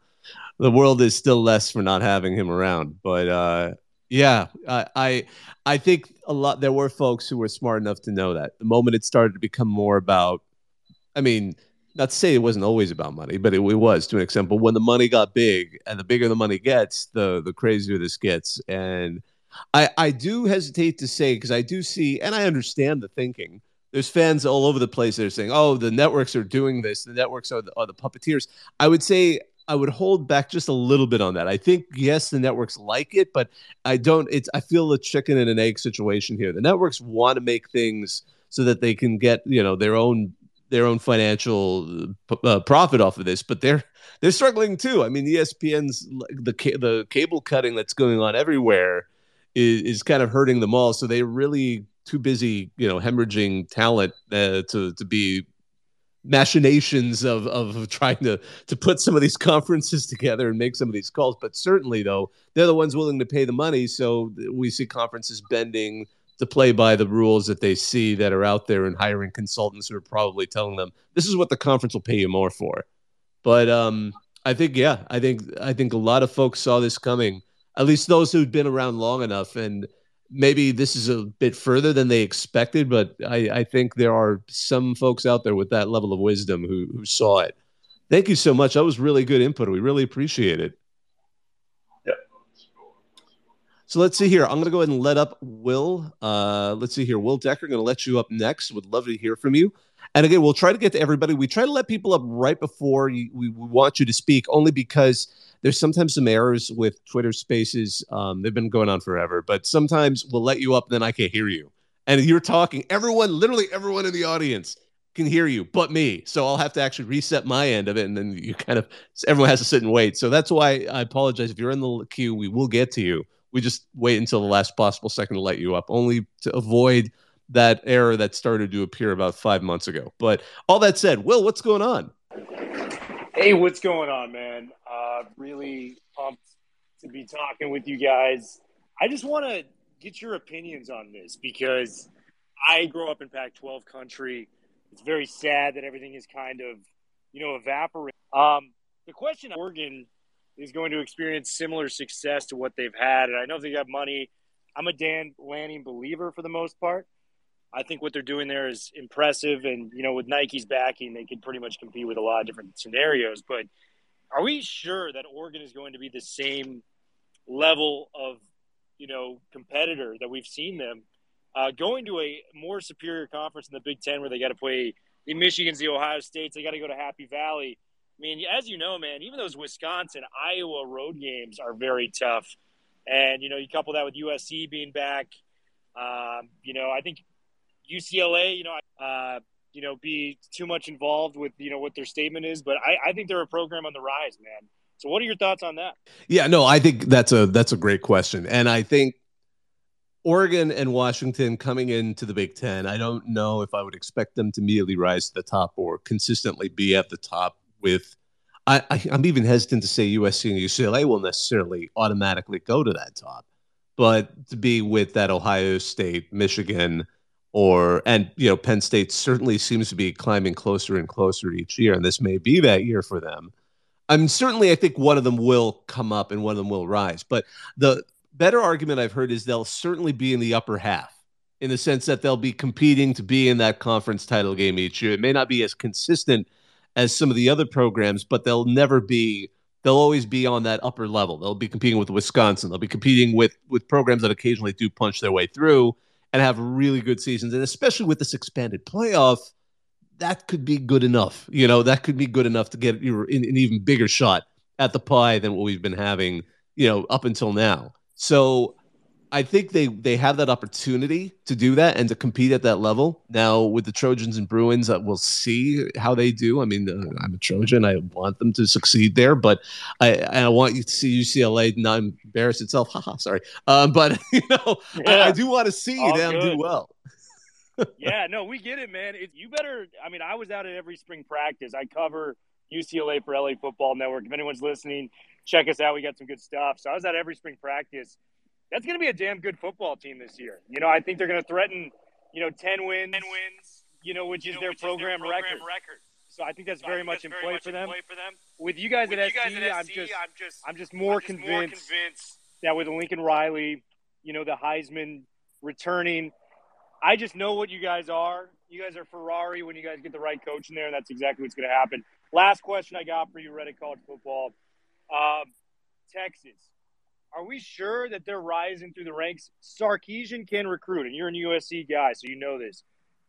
the world is still less for not having him around, but uh, yeah, I, I, I think a lot. There were folks who were smart enough to know that the moment it started to become more about, I mean, not to say it wasn't always about money, but it, it, was to an extent. But when the money got big, and the bigger the money gets, the the crazier this gets, and I, I do hesitate to say because I do see and I understand the thinking. There's fans all over the place that are saying, "Oh, the networks are doing this. The networks are the, are the puppeteers." I would say I would hold back just a little bit on that. I think yes, the networks like it, but I don't. It's I feel a chicken and an egg situation here. The networks want to make things so that they can get you know their own their own financial uh, profit off of this, but they're they're struggling too. I mean, ESPN's the the cable cutting that's going on everywhere is, is kind of hurting them all. So they're really too busy, you know, hemorrhaging talent uh, to to be machinations of of trying to to put some of these conferences together and make some of these calls. But certainly, though, they're the ones willing to pay the money. So we see conferences bending to play by the rules that they see that are out there and hiring consultants who are probably telling them this is what the conference will pay you more for. But um, I think yeah, I think I think a lot of folks saw this coming at least those who've been around long enough. And maybe this is a bit further than they expected, but I, I think there are some folks out there with that level of wisdom who, who saw it. Thank you so much. That was really good input. We really appreciate it. Yeah. So let's see here. I'm going to go ahead and let up Will. Uh, let's see here. Will Decker, going to let you up next. Would love to hear from you. And again, we'll try to get to everybody. We try to let people up right before you, we, want you to speak, only because – there's sometimes some errors with Twitter Spaces. Um, they've been going on forever, but sometimes we'll let you up, and then I can't hear you, and you're talking. Everyone, literally everyone in the audience can hear you, but me. So I'll have to actually reset my end of it, and then you kind of everyone has to sit and wait. So that's why I apologize if you're in the queue. We will get to you. We just wait until the last possible second to let you up, only to avoid that error that started to appear about five months ago. But all that said, Will, what's going on? Hey, what's going on, man? Uh, really pumped to be talking with you guys. I just want to get your opinions on this because I grew up in Pac 12 country. It's very sad that everything is kind of, you know, evaporating. Um, the question Oregon is going to experience similar success to what they've had. And I know they got money. I'm a Dan Lanning believer for the most part. I think what they're doing there is impressive. And, you know, with Nike's backing, they can pretty much compete with a lot of different scenarios. But are we sure that Oregon is going to be the same level of, you know, competitor that we've seen them uh, going to a more superior conference in the Big Ten where they got to play the Michigans, the Ohio States, they got to go to Happy Valley. I mean, as you know, man, even those Wisconsin, Iowa road games are very tough. And, you know, you couple that with USC being back. Um, you know, I think UCLA, you know, uh, you know, be too much involved with you know what their statement is. But I, I think they're a program on the rise, man. So, what are your thoughts on that? Yeah, no, I think that's a that's a great question, and I think Oregon and Washington coming into the Big Ten, I don't know if I would expect them to immediately rise to the top or consistently be at the top with. I, I, I'm even hesitant to say USC and UCLA will necessarily automatically go to that top, but to be with that Ohio State, Michigan, or and you know Penn State certainly seems to be climbing closer and closer each year, and this may be that year for them. I'm certainly I think one of them will come up and one of them will rise, but the better argument I've heard is they'll certainly be in the upper half in the sense that they'll be competing to be in that conference title game each year. It may not be as consistent as some of the other programs, but they'll never be. They'll always be on that upper level. They'll be competing with Wisconsin. They'll be competing with with programs that occasionally do punch their way through and have really good seasons. And especially with this expanded playoff, that could be good enough. You know, that could be good enough to get you an even bigger shot at the pie than what we've been having, you know, up until now. So I think they they have that opportunity to do that and to compete at that level. Now with the Trojans and Bruins, uh, we'll see how they do. I mean, uh, I'm a Trojan. I want them to succeed there, but I I want you to see UCLA not embarrass itself. Haha, sorry. Um, but you know, yeah. I, I, do want to see All them good. do well. yeah, no, we get it, man. It, you better. I mean, I was out at every spring practice. I cover UCLA for LA Football Network. If anyone's listening, check us out. We got some good stuff. So I was at every spring practice. That's going to be a damn good football team this year. You know, I think they're going to threaten, you know, 10 wins, 10 wins you know, which, you is, know, their which program is, their program, record. record. So I think that's so very, much, that's in very much, in, play for them. With you guys, with at, you SC, guys at SC, I'm just, I'm just, I'm just more, just convinced, more convinced that with Lincoln Riley, you know, the Heisman returning, I just know what you guys are. You guys are Ferrari when you guys get the right coach in there, and that's exactly what's going to happen. Last question I got for you, Reddit College Football. Um, Texas. Are we sure that they're rising through the ranks? Sarkisian can recruit, and you're an USC guy, so you know this.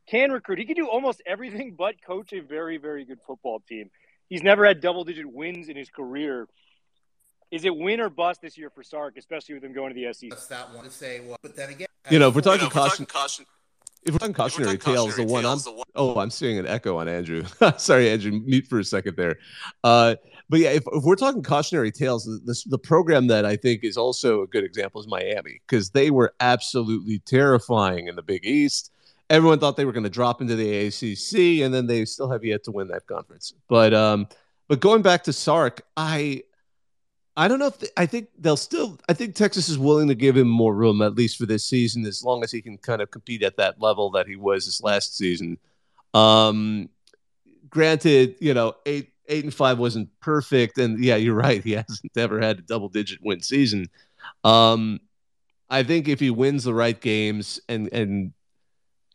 Can recruit. He can do almost everything but coach a very, very good football team. He's never had double digit wins in his career. Is it win or bust this year for Sark, especially with him going to the SEC? That's that one to say. Well, but then again, you know, if we're talking, you know, caution, caution, if we're talking cautionary, we're tales, the one I'm the one... oh, I'm seeing an echo on Andrew. Sorry, Andrew, mute for a second there. Uh, but yeah, if, if we're talking cautionary tales, this, the program that I think is also a good example is Miami because they were absolutely terrifying in the Big East. Everyone thought they were going to drop into the ACC, and then they still have yet to win that conference. But um, but going back to Sark, I I don't know if they, I think they'll still. I think Texas is willing to give him more room, at least for this season, as long as he can kind of compete at that level that he was this last season. Um, granted, you know, eight eight and five wasn't perfect, and yeah, you're right. He hasn't ever had a double digit win season. Um, I think if he wins the right games and and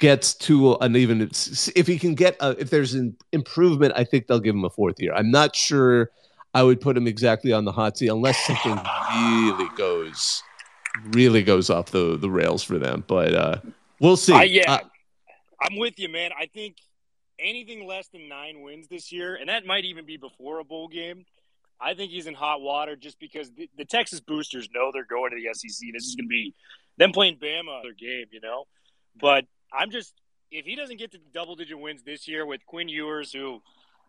gets to an even, if he can get a, if there's an improvement, I think they'll give him a fourth year. I'm not sure I would put him exactly on the hot seat unless something really goes really goes off the the rails for them. But uh, we'll see. Uh, yeah, uh, I'm with you, man. I think anything less than nine wins this year, and that might even be before a bowl game. I think he's in hot water just because the, the Texas boosters know they're going to the SEC. This is going to be them playing Bama their game, you know. But I'm just if he doesn't get to double digit wins this year with Quinn Ewers, who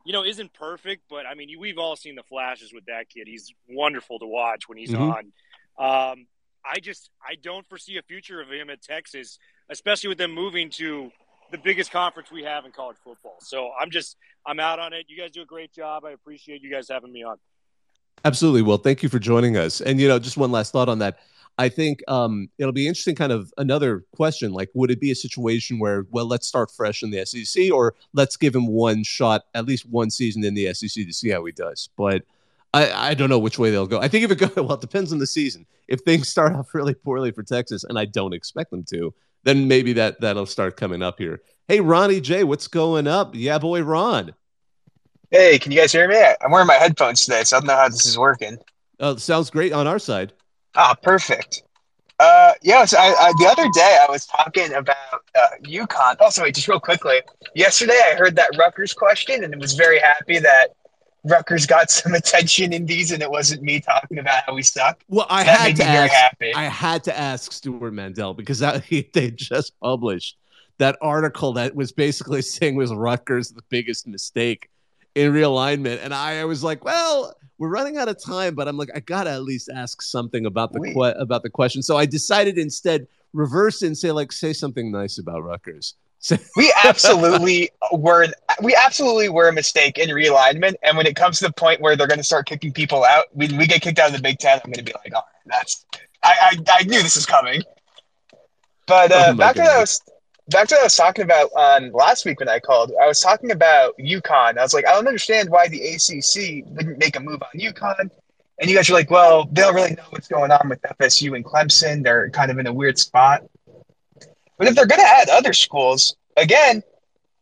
you know, isn't perfect, but I mean, we've all seen the flashes with that kid. He's wonderful to watch when he's mm-hmm. on. Um, I just I don't foresee a future of him at Texas, especially with them moving to the biggest conference we have in college football. So I'm just I'm out on it. You guys do a great job. I appreciate you guys having me on. Absolutely. Well, thank you for joining us. And you know, just one last thought on that. I think um, it'll be interesting. Kind of another question: like, would it be a situation where, well, let's start fresh in the SEC, or let's give him one shot, at least one season in the SEC to see how he does? But I, I don't know which way they'll go. I think if it goes well, it depends on the season. If things start off really poorly for Texas, and I don't expect them to, then maybe that that'll start coming up here. Hey, Ronnie J, what's going up? Yeah, boy, Ron. Hey, can you guys hear me? I'm wearing my headphones today, so I don't know how this is working. Oh, sounds great on our side. Ah, perfect. Uh, yes, I, I, the other day I was talking about uh, UConn. Also, wait, just real quickly. Yesterday I heard that Rutgers question and it was very happy that Rutgers got some attention in these, and it wasn't me talking about how we suck. Well, I that had to ask. I had to ask Stewart Mandel because that, they just published that article that was basically saying was Rutgers the biggest mistake in realignment, and I, I was like, well we're running out of time, but I'm like, I gotta at least ask something about the que- about the question. So I decided instead reverse and say like, say something nice about Rutgers. We absolutely were. We absolutely were a mistake in realignment. And when it comes to the point where they're going to start kicking people out, we, we get kicked out of the Big Ten. I'm going to be like, all right, that's. I, I I knew this was coming. But uh, Oh back to what To what I was talking about on last week when I called. I was talking about UConn. I was like, I don't understand why the ACC wouldn't make a move on UConn. And you guys are like, well, they don't really know what's going on with FSU and Clemson. They're kind of in a weird spot. But if they're going to add other schools, again,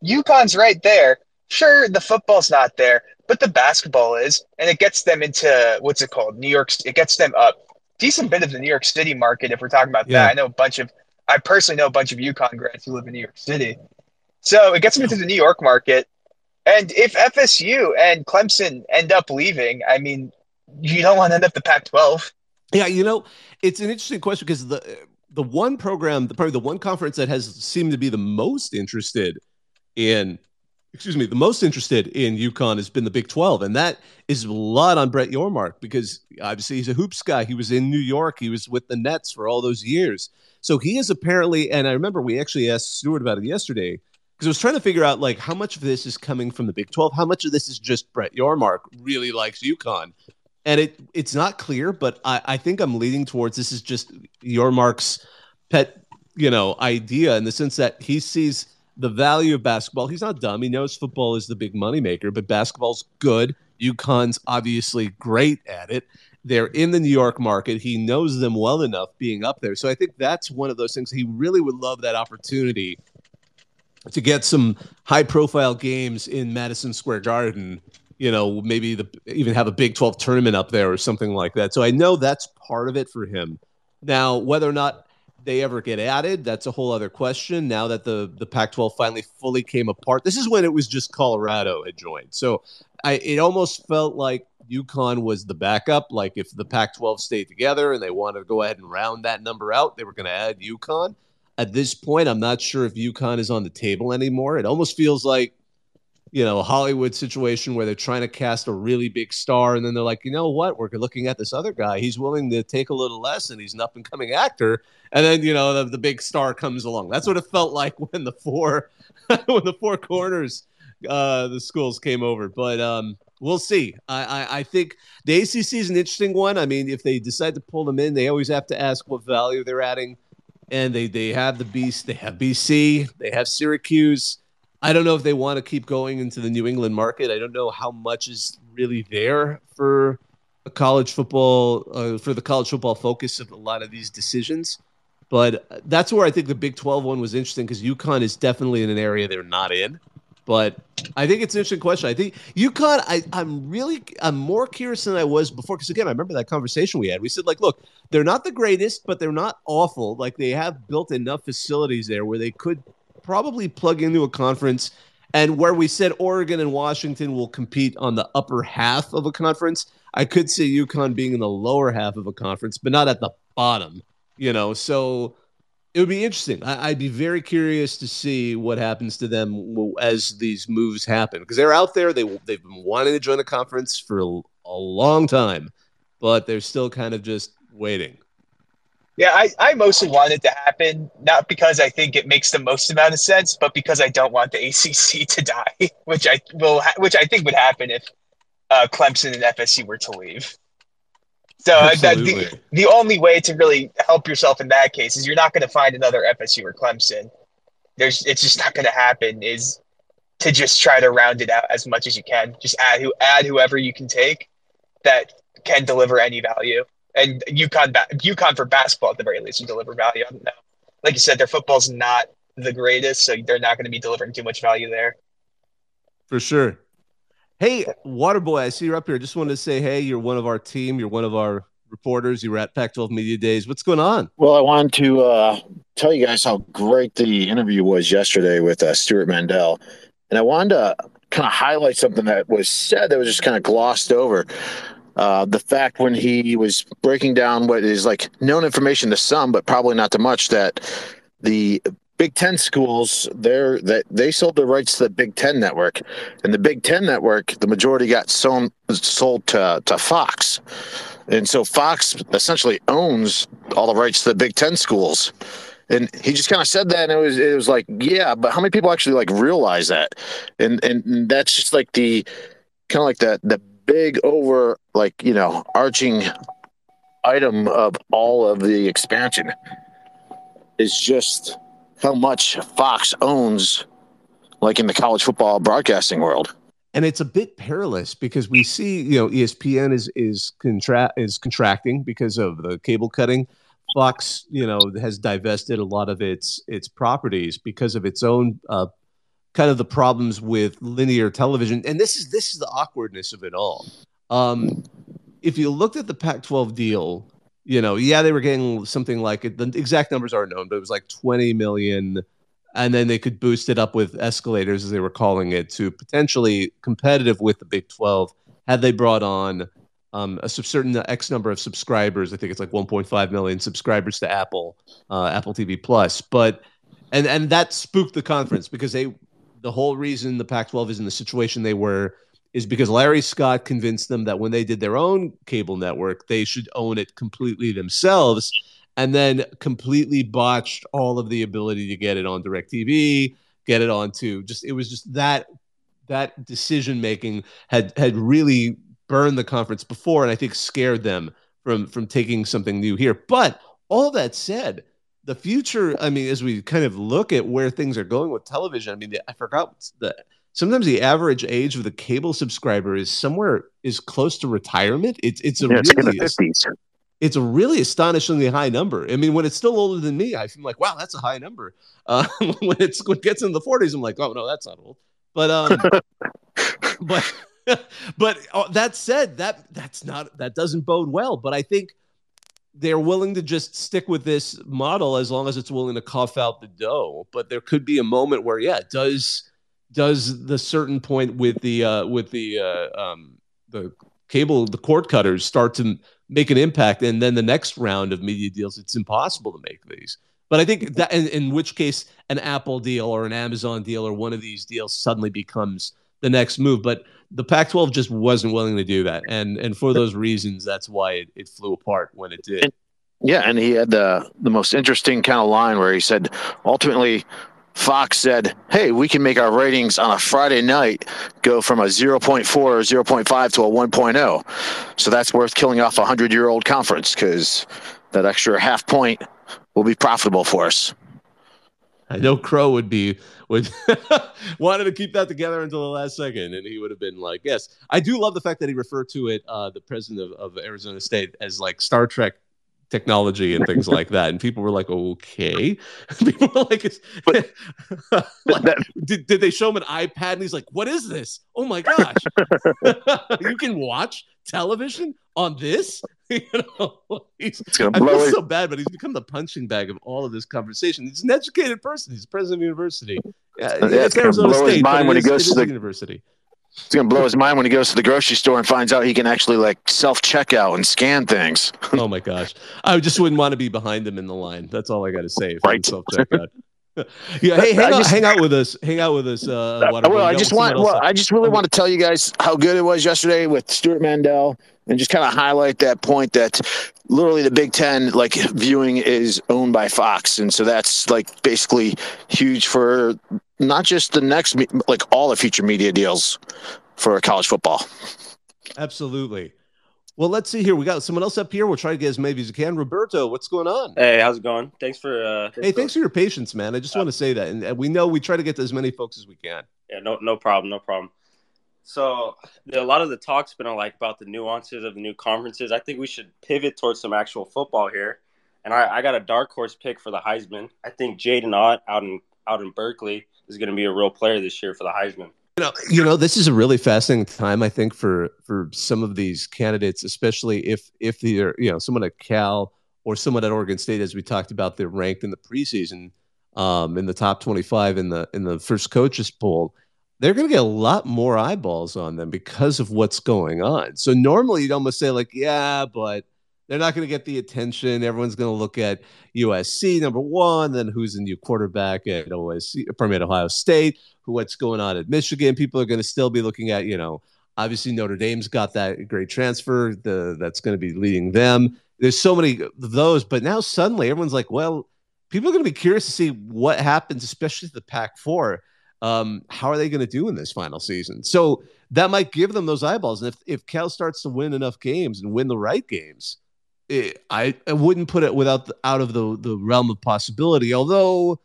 UConn's right there. Sure, the football's not there, but the basketball is, and it gets them into what's it called? New York. It gets them up decent bit of the New York City market. If we're talking about Yeah. that, I know a bunch of. I personally know a bunch of UConn grads who live in New York City, so it gets them into the New York market. And if FSU and Clemson end up leaving, I mean, you don't want to end up the Pac-12. Yeah, you know, it's an interesting question because the the one program, the, probably the one conference that has seemed to be the most interested in, excuse me, the most interested in UConn has been the Big Twelve, and that is a lot on Brett Yormark because obviously he's a hoops guy. He was in New York. He was with the Nets for all those years, so he is apparently. And I remember we actually asked Stewart about it yesterday because I was trying to figure out like how much of this is coming from the Big Twelve, how much of this is just Brett Yormark really likes UConn and it it's not clear, but I, I think I'm leaning towards this is just Yormark's pet, you know, idea in the sense that he sees the value of basketball. He's not dumb. He knows football is the big moneymaker, but basketball's good. UConn's obviously great at it. They're in the New York market. He knows them well enough being up there. So I think that's one of those things. He really would love that opportunity to get some high profile games in Madison Square Garden you know, maybe the even have a Big 12 tournament up there or something like that. So I know that's part of it for him. Now, whether or not they ever get added, that's a whole other question. Now that the the Pac-12 finally fully came apart, this is when it was just Colorado had joined. So I it almost felt like UConn was the backup. Like if the Pac-12 stayed together and they wanted to go ahead and round that number out, they were going to add UConn. At this point, I'm not sure if UConn is on the table anymore. It almost feels like you know, Hollywood situation where they're trying to cast a really big star, and then they're like, you know what, we're looking at this other guy. He's willing to take a little less, and he's an up and coming actor. And then you know, the, the big star comes along. That's what it felt like when the four, when the four corners, uh, the schools came over. But um, we'll see. I, I I think the ACC is an interesting one. I mean, if they decide to pull them in, they always have to ask what value they're adding. And they they have the beast. They have BC. They have Syracuse. I don't know if they want to keep going into the New England market. I don't know how much is really there for a college football uh, for the college football focus of a lot of these decisions. But that's where I think the Big 12 one was interesting because UConn is definitely in an area they're not in. But I think it's an interesting question. I think UConn, I, I'm really, I'm more curious than I was before. Because again, I remember that conversation we had. We said, like, look, they're not the greatest, but they're not awful. Like, they have built enough facilities there where they could probably plug into a conference and where we said Oregon and Washington will compete on the upper half of a conference, I could see UConn being in the lower half of a conference, but not at the bottom, you know. So it would be interesting. I, would be very curious to see what happens to them as these moves happen because they're out there. They they've been wanting to join a conference for a, a long time, but they're still kind of just waiting. Yeah, I, I mostly want it to happen, not because I think it makes the most amount of sense, but because I don't want the ACC to die, which I will, ha- which I think would happen if uh, Clemson and FSU were to leave. So that, the, the only way to really help yourself in that case is you're not going to find another FSU or Clemson. There's, it's just not going to happen. Is to just try to round it out as much as you can. Just add who add whoever you can take that can deliver any value and UConn, UConn for basketball at the very least, you deliver value. I don't know. Like you said, their football's not the greatest, so they're not going to be delivering too much value there. For sure. Hey, Waterboy, I see you're up here. Just wanted to say, hey, you're one of our team. You're one of our reporters. You were at Pac-12 Media Days. What's going on? Well, I wanted to uh, tell you guys how great the interview was yesterday with uh, Stewart Mandel, and I wanted to kind of highlight something that was said that was just kind of glossed over. Uh, the fact when he was breaking down what is like known information to some, but probably not to much, that the Big Ten schools, they're that they sold their rights to the Big Ten network, and the Big Ten network, the majority got sold sold to to Fox, and so Fox essentially owns all the rights to the Big Ten schools. And he just kind of said that, and it was it was like, yeah, but how many people actually like realize that? And and that's just like the kind of like the the big over like you know arching item of all of the expansion is just how much Fox owns, like in the college football broadcasting world. And it's a bit perilous because we see, you know, ESPN is is contra- is contracting because of the cable cutting. Fox, you know, has divested a lot of its its properties because of its own uh, kind of the problems with linear television. And this is this is the awkwardness of it all. Um, if you looked at the Pac-12 deal, you know, yeah, they were getting something like it. The exact numbers aren't known, but it was like 20 million. And then they could boost it up with escalators, as they were calling it, to potentially competitive with the Big 12 had they brought on um, a certain X number of subscribers. I think it's like 1.5 million subscribers to Apple, uh, Apple TV Plus. But and and that spooked the conference because they the whole reason the Pac-12 is in the situation they were is because Larry Scott convinced them that when they did their own cable network, they should own it completely themselves, and then completely botched all of the ability to get it on DirecTV, get it onto just it was just that that decision making had had really burned the conference before, and I think scared them from from taking something new here. But all that said, the future, I mean, as we kind of look at where things are going with television, I mean, I forgot the sometimes the average age of the cable subscriber is somewhere is close to retirement. It's it's a Yeah, it's really 50s. it's a really astonishingly high number. I mean, when it's still older than me, I feel like, wow, that's a high number. Uh, when it's when it gets in the 40s, I'm like, oh no, that's not old. But um, but but uh, that said, that that's not that doesn't bode well. But I think they're willing to just stick with this model as long as it's willing to cough out the dough. But there could be a moment where, yeah, does does the certain point with the uh, with the uh, um, the cable the cord cutters start to make an impact, and then the next round of media deals, it's impossible to make these. But I think that in, in which case an Apple deal or an Amazon deal or one of these deals suddenly becomes the next move. But the Pac-12 just wasn't willing to do that, and and for those reasons, that's why it, it flew apart when it did. Yeah, and he had the the most interesting kind of line where he said, ultimately, Fox said, "Hey, we can make our ratings on a Friday night go from a 0.4 or 0.5 to a 1.0. So that's worth killing off a hundred year old conference because that extra half point will be profitable for us." I know Crow would be would wanted to keep that together until the last second, and he would have been like, "Yes." I do love the fact that he referred to it, uh, the president of, of Arizona State, as like Star Trek technology and things like that, and people were like, "Okay." people were like, it's, like, did, "Did they show him an iPad?" And he's like, "What is this? Oh my gosh! you can watch television on this." you know, he's, gonna I blow feel it. so bad, but he's become the punching bag of all of this conversation. He's an educated person. He's president of university. Yeah, uh, Yeah, it's gonna Arizona blow his State, but mind when he goes to the- university. It's gonna blow his mind when he goes to the grocery store and finds out he can actually like self checkout and scan things. Oh my gosh, I just wouldn't want to be behind him in the line. That's all I got to say. Right. self checkout. yeah, hey, hang I out, just- hang out with us. Hang out with us. Uh, well, I just want well, up. I just really want to tell you guys how good it was yesterday with Stewart Mandel and just kind of highlight that point that literally the Big Ten like viewing is owned by Fox, and so that's like basically huge for not just the next like all the future media deals for college football. Absolutely. Well, let's see here. We got someone else up here. We'll try to get as many as we can. Roberto, what's going on? Hey, how's it going? Thanks for uh Hey, thanks for your patience, man. I just want to say that, and uh, we know we try to get to as many folks as we can. Yeah, no no problem, no problem. So the, a lot of the talk's been on like about the nuances of the new conferences. I think we should pivot towards some actual football here. And I, I got a dark horse pick for the Heisman. I think Jaydn Ott out in out in Berkeley is going to be a real player this year for the Heisman. You know, you know, this is a really fascinating time, I think, for for some of these candidates, especially if if they're you know someone at Cal or someone at Oregon State, as we talked about, they're ranked in the preseason um, in the top twenty five in the in the first coaches poll. They're going to get a lot more eyeballs on them because of what's going on. So normally you'd almost say like, yeah, but they're not going to get the attention. Everyone's going to look at USC number one, then who's the new quarterback at OSC, Ohio State, who what's going on at Michigan. People are going to still be looking at, you know, obviously Notre Dame's got that great transfer the, that's going to be leading them. There's so many of those, but now suddenly everyone's like, well, people are going to be curious to see what happens, especially the Pac Four. Um, how are they going to do in this final season? So that might give them those eyeballs. And if if Cal starts to win enough games and win the right games, it, I, I wouldn't put it without the, out of the the realm of possibility. Although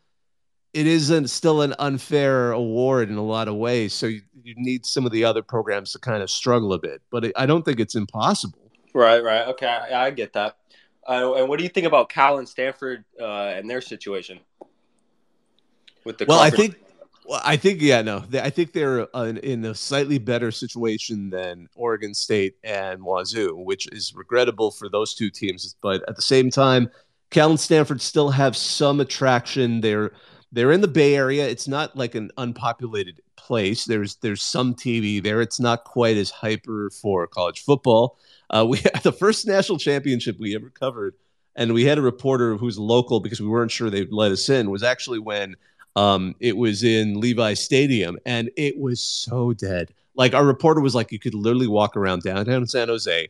it isn't still an unfair award in a lot of ways, so you, you need some of the other programs to kind of struggle a bit. But it, I don't think it's impossible. Right, right. Okay, I, I get that. Uh, and what do you think about Cal and Stanford uh, and their situation with the? Well, conference? I think well, I think yeah, no, they, I think they're uh, in a slightly better situation than Oregon State and Wazoo, which is regrettable for those two teams. But at the same time, Cal and Stanford still have some attraction. They're they're in the Bay Area. It's not like an unpopulated place. There's there's some TV there. It's not quite as hyper for college football. Uh, we the first national championship we ever covered, and we had a reporter who's local because we weren't sure they'd let us in. Was actually when um, it was in Levi Stadium, and it was so dead. Like our reporter was like, you could literally walk around downtown San Jose.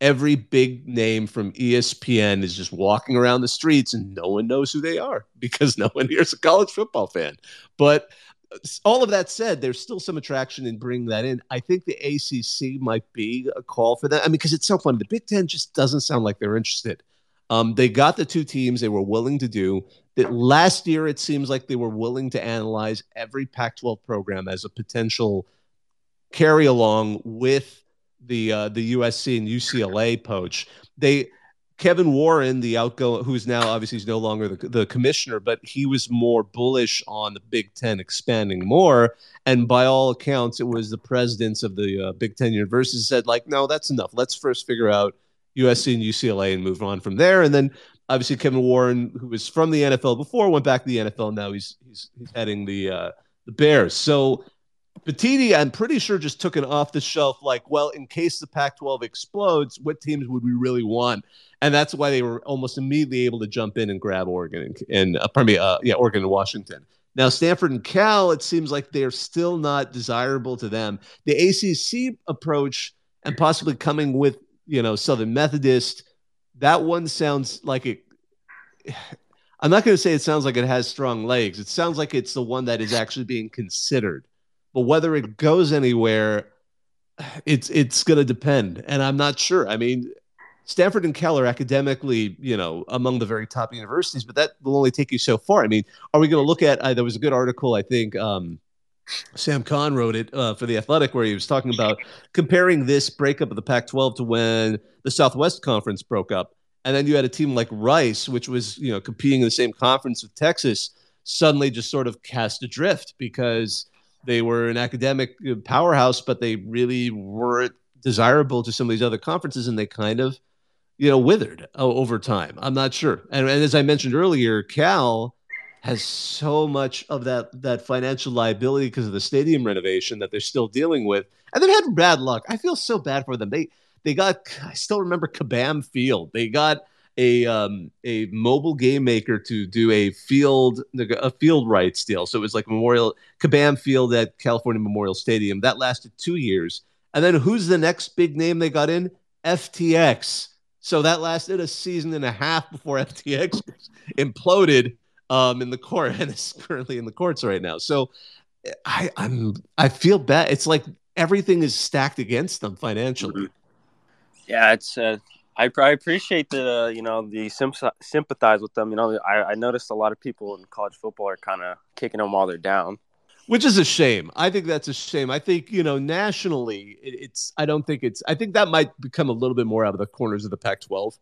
Every big name from ESPN is just walking around the streets, and no one knows who they are because no one here's a college football fan. But uh, all of that said, there's still some attraction in bringing that in. I think the ACC might be a call for that. I mean, because it's so funny. The Big Ten just doesn't sound like they're interested. Um, they got the two teams they were willing to do. That last year, it seems like they were willing to analyze every Pac 12 program as a potential carry along with the uh, the USC and UCLA poach. They Kevin Warren, the outgoing, who's now obviously he's no longer the, the commissioner, but he was more bullish on the Big Ten expanding more. And by all accounts, it was the presidents of the uh, Big Ten universities said, like, no, that's enough. Let's first figure out USC and UCLA and move on from there. And then obviously Kevin Warren, who was from the NFL before, went back to the NFL. Now he's he's, he's heading the uh, the Bears. So Petitti, I'm pretty sure just took it off the shelf. Like, well, in case the Pac-12 explodes, what teams would we really want? And that's why they were almost immediately able to jump in and grab Oregon and, and uh, pardon me, uh, yeah, Oregon and Washington. Now, Stanford and Cal, it seems like they're still not desirable to them. The ACC approach and possibly coming with you know Southern Methodist. That one sounds like it. I'm not going to say it sounds like it has strong legs. It sounds like it's the one that is actually being considered. But whether it goes anywhere, it's it's going to depend, and I'm not sure. I mean, Stanford and Keller, academically, you know, among the very top universities, but that will only take you so far. I mean, are we going to look at? Uh, there was a good article, I think, um, Sam Khan wrote it uh, for the Athletic, where he was talking about comparing this breakup of the Pac-12 to when the Southwest Conference broke up, and then you had a team like Rice, which was you know competing in the same conference with Texas, suddenly just sort of cast adrift because they were an academic uh, powerhouse, but they really weren't desirable to some of these other conferences, and they kind of you know withered uh, over time. I'm not sure, and, and as I mentioned earlier, Cal has so much of that that financial liability because of the stadium renovation that they're still dealing with, and they've had bad luck. I feel so bad for them. They they got I still remember Kabam Field. They got a um, a mobile game maker to do a field a field rights deal. So it was like Memorial Kabam Field at California Memorial Stadium. That lasted two years, and then who's the next big name they got in? FTX. So that lasted a season and a half before FTX imploded um, in the court and is currently in the courts right now. So I, I'm I feel bad. It's like everything is stacked against them financially. Yeah, it's. Uh, I, I appreciate the uh, you know the sympathize with them. You know, I, I noticed a lot of people in college football are kind of kicking them while they're down which is a shame. I think that's a shame. I think you know nationally, it, it's. I don't think it's. I think that might become a little bit more out of the corners of the Pac-12.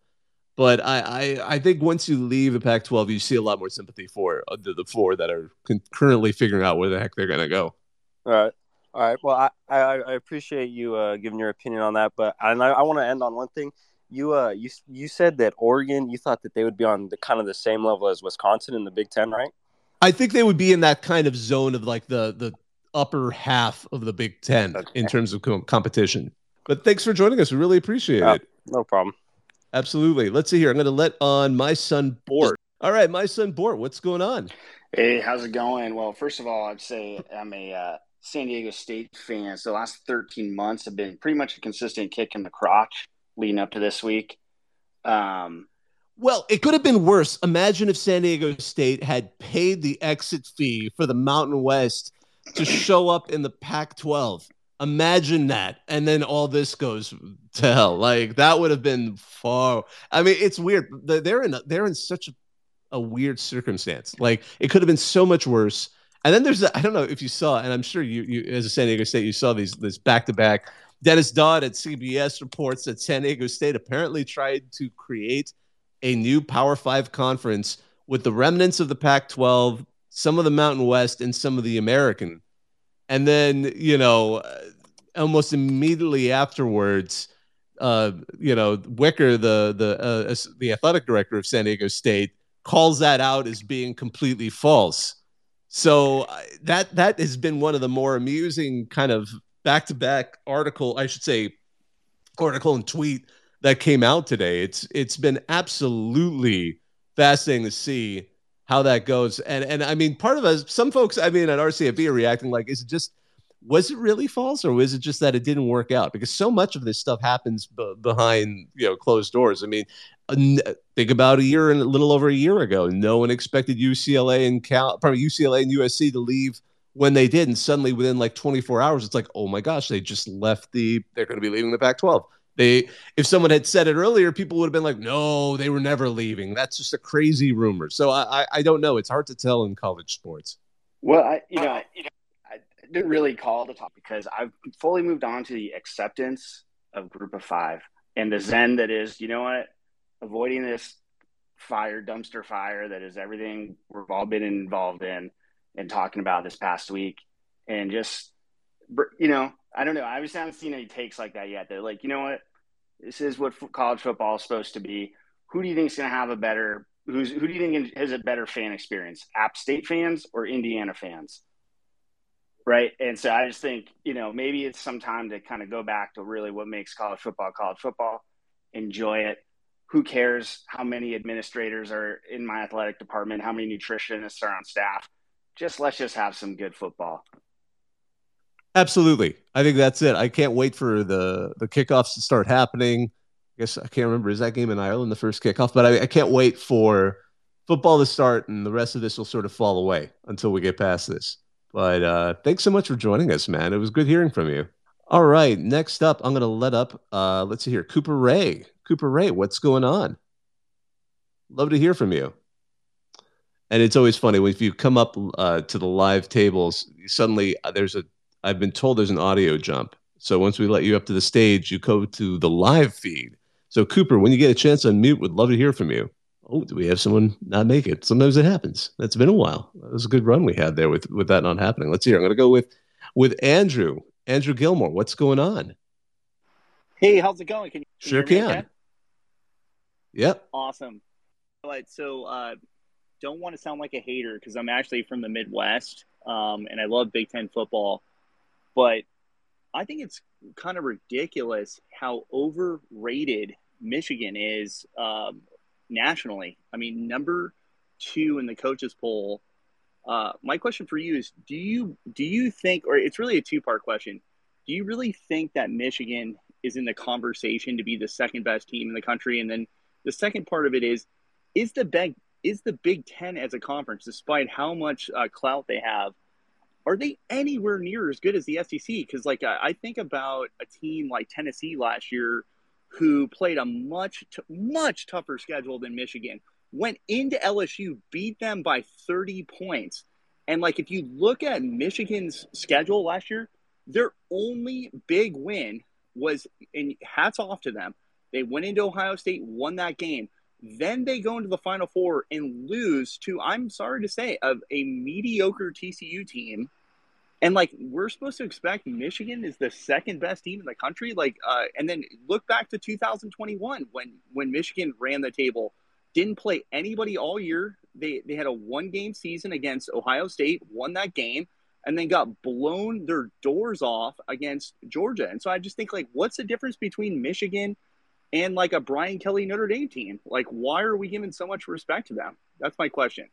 But I, I, I think once you leave the Pac-12, you see a lot more sympathy for uh, the, the four that are currently figuring out where the heck they're going to go. All right. All right. Well, I, I, I appreciate you uh, giving your opinion on that, but and I, I want to end on one thing. You uh you you said that Oregon, you thought that they would be on the kind of the same level as Wisconsin in the Big Ten, right? I think they would be in that kind of zone of like the the upper half of the Big Ten okay. in terms of competition. But thanks for joining us. We really appreciate uh, it. No problem. Absolutely. Let's see here. I'm going to let on my son Bort. All right, my son Bort, what's going on? Hey, how's it going? Well, first of all, I'd say I'm a uh, San Diego State fan. So the last 13 months have been pretty much a consistent kick in the crotch leading up to this week. Um, well, it could have been worse. Imagine if San Diego State had paid the exit fee for the Mountain West to show up in the Pac 12. Imagine that. And then all this goes to hell. Like that would have been far. I mean, it's weird. They're in they're in such a, a weird circumstance. Like it could have been so much worse. And then there's I don't know if you saw, and I'm sure you you as a San Diego State, you saw these this back to back. Dennis Dodd at CBS reports that San Diego State apparently tried to create a new Power Five conference with the remnants of the Pac 12, some of the Mountain West, and some of the American. And then, you know, almost immediately afterwards, uh, you know, Wicker, the the uh, the athletic director of San Diego State, calls that out as being completely false. So uh, that that has been one of the more amusing kind of back to back article, I should say, article and tweet that came out today. It's it's been absolutely fascinating to see how that goes. And and I mean, part of us, some folks, I mean, at RCFB are reacting like, is it just was it really false or was it just that it didn't work out? Because so much of this stuff happens b- behind you know closed doors. I mean, uh, think about a year and a little over a year ago, no one expected UCLA and Cal, probably UCLA and USC to leave when they did, and suddenly within like 24 hours, it's like, oh my gosh, they just left the. They're going to be leaving the Pac-12. They, if someone had said it earlier, people would have been like, "No, they were never leaving." That's just a crazy rumor. So I, I, I don't know. It's hard to tell in college sports. Well, I, you know, you know, I didn't really call the top because I've fully moved on to the acceptance of Group of Five and the zen that is, you know what, avoiding this fire, dumpster fire that is everything we've all been involved in and talking about this past week, and just, you know, I don't know. I just haven't seen any takes like that yet. They're like, you know what? This is what college football is supposed to be. Who do you think is going to have a better? Who's who do you think has a better fan experience? App State fans or Indiana fans? Right. And so I just think you know maybe it's some time to kind of go back to really what makes college football college football. Enjoy it. Who cares how many administrators are in my athletic department? How many nutritionists are on staff? Just let's just have some good football. Absolutely. I think that's it. I can't wait for the the kickoffs to start happening. I guess I can't remember is that game in Ireland the first kickoff, but I, I can't wait for football to start and the rest of this will sort of fall away until we get past this. But uh, thanks so much for joining us, man. It was good hearing from you. All right, next up, I'm going to let up. Uh, let's see here, Cooper Ray. Cooper Ray, what's going on? Love to hear from you. And it's always funny when if you come up uh, to the live tables, suddenly uh, there's a I've been told there's an audio jump. So once we let you up to the stage, you go to the live feed. So Cooper, when you get a chance to unmute, would love to hear from you. Oh, do we have someone not make it? Sometimes it happens. That's been a while. That was a good run we had there with with that not happening. Let's hear. I'm going to go with with Andrew. Andrew Gilmore. What's going on? Hey, how's it going? Can you can sure can? Yep. Awesome. All right. So, uh, don't want to sound like a hater because I'm actually from the Midwest, um, and I love Big Ten football. But I think it's kind of ridiculous how overrated Michigan is um, nationally. I mean, number two in the coaches poll. Uh, my question for you is: Do you do you think, or it's really a two part question? Do you really think that Michigan is in the conversation to be the second best team in the country? And then the second part of it is: Is the big is the Big Ten as a conference, despite how much uh, clout they have, are they anywhere near as good as the SEC? Because like I think about a team like Tennessee last year, who played a much t- much tougher schedule than Michigan, went into LSU, beat them by 30 points, and like if you look at Michigan's schedule last year, their only big win was, and hats off to them, they went into Ohio State, won that game. Then they go into the Final Four and lose to, I'm sorry to say, of a mediocre TCU team. And like we're supposed to expect Michigan is the second best team in the country. Like, uh, and then look back to 2021 when when Michigan ran the table, didn't play anybody all year. They they had a one game season against Ohio State, won that game, and then got blown their doors off against Georgia. And so I just think like, what's the difference between Michigan and like a Brian Kelly Notre Dame team. Like, why are we giving so much respect to them? That's my question.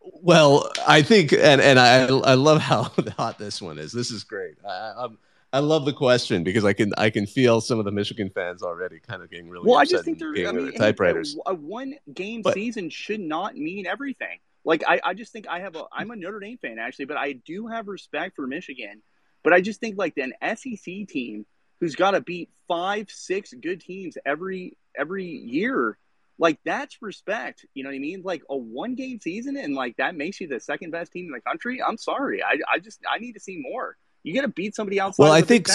Well, I think, and and I I love how hot this one is. This is great. I, I'm. I love the question because I can I can feel some of the Michigan fans already kind of getting really well. I just think they're. I mean, typewriters. a one game But- season should not mean everything. Like I, I just think I have a. I'm a Notre Dame fan actually, but I do have respect for Michigan. But I just think like an SEC team who's got to beat five, six good teams every every year. Like that's respect. You know what I mean? Like a one game season and like that makes you the second best team in the country. I'm sorry. I, I just I need to see more. You got to beat somebody outside. Well, I think.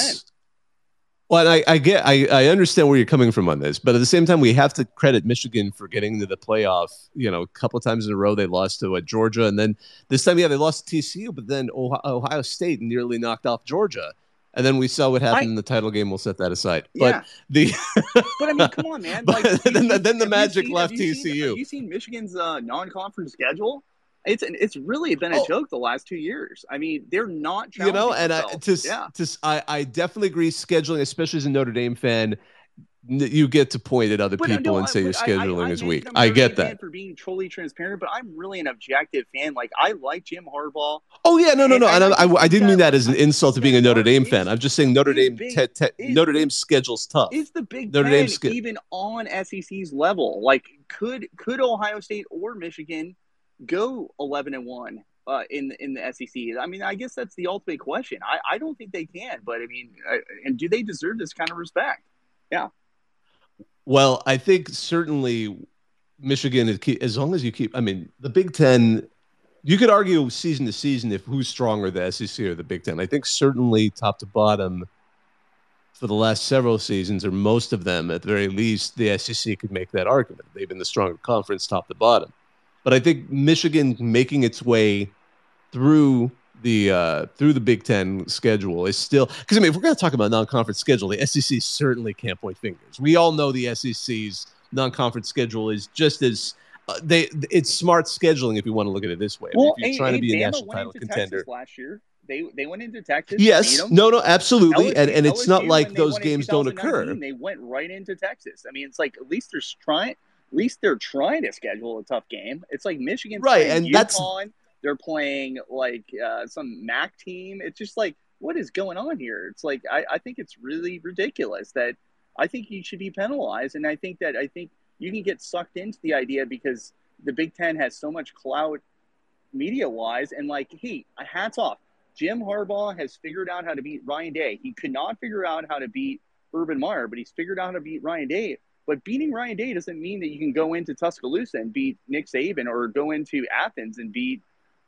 Well, I, I get, I, I understand where you're coming from on this, but at the same time, we have to credit Michigan for getting to the playoff. You know, a couple of times in a row they lost to uh, Georgia, and then this time, yeah, they lost to TCU, but then Ohio, Ohio State nearly knocked off Georgia, and then we saw what happened I- in the title game. We'll set that aside. Yeah. But the But I mean, come on, man. But Like, then you- the- then the Magic seen- left have you seen- TCU. Have you seen Michigan's uh, non-conference schedule? It's it's really been a Oh. joke the last two years. I mean, they're not you know, and I to, yeah. to I, I definitely agree. Scheduling, especially as a Notre Dame fan, you get to point at other But people no, and I- say your but I- scheduling I, is weak. I get that. for being totally transparent, but I'm really an objective fan. Like I like Jim Harbaugh. Oh yeah, no, no, no. I And I, I, I didn't mean that- as an insult to being a Notre Dame fan. I'm just saying Notre Dame, big- te- te- is Notre Dame's schedule's tough. Is the Big Notre Dame's sch- even on SEC's level? Like, could could Ohio State or Michigan go eleven and one uh, in in the SEC? I mean, I guess that's the ultimate question. I, I don't think they can, but I mean, I, and do they deserve this kind of respect? Yeah. Well, I think certainly Michigan is key, as long as you keep. I mean, the Big Ten. You could argue season to season if who's stronger, the SEC or the Big Ten. I think certainly top to bottom for the last several seasons, or most of them at the very least, the SEC could make that argument. They've been the stronger conference, top to bottom. But I think Michigan making its way through the uh, through the Big Ten schedule is still because I mean if we're going to talk about non-conference schedule, the SEC certainly can't point fingers. We all know the SEC's non-conference schedule is just as uh, they it's smart scheduling if you want to look at it this way. I mean, Well, if you're and- trying to be a national went title into contender. Texas last year. They they went into Texas. Yes, no, no, absolutely, and LSU and it's not like those games don't occur. They went right into Texas. I mean, it's like at least they're trying. At least they're trying to schedule a tough game. It's like Michigan, Right, and that's- UConn. They're playing like uh, some MAC team. It's just like what is going on here? It's like I, I think it's really ridiculous that I think you should be penalized, and I think that I think you can get sucked into the idea because the Big Ten has so much clout media wise, and like, hey, hats off. Jim Harbaugh has figured out how to beat Ryan Day. He could not figure out how to beat Urban Meyer, but he's figured out how to beat Ryan Day. But beating Ryan Day doesn't mean that you can go into Tuscaloosa and beat Nick Saban or go into Athens and beat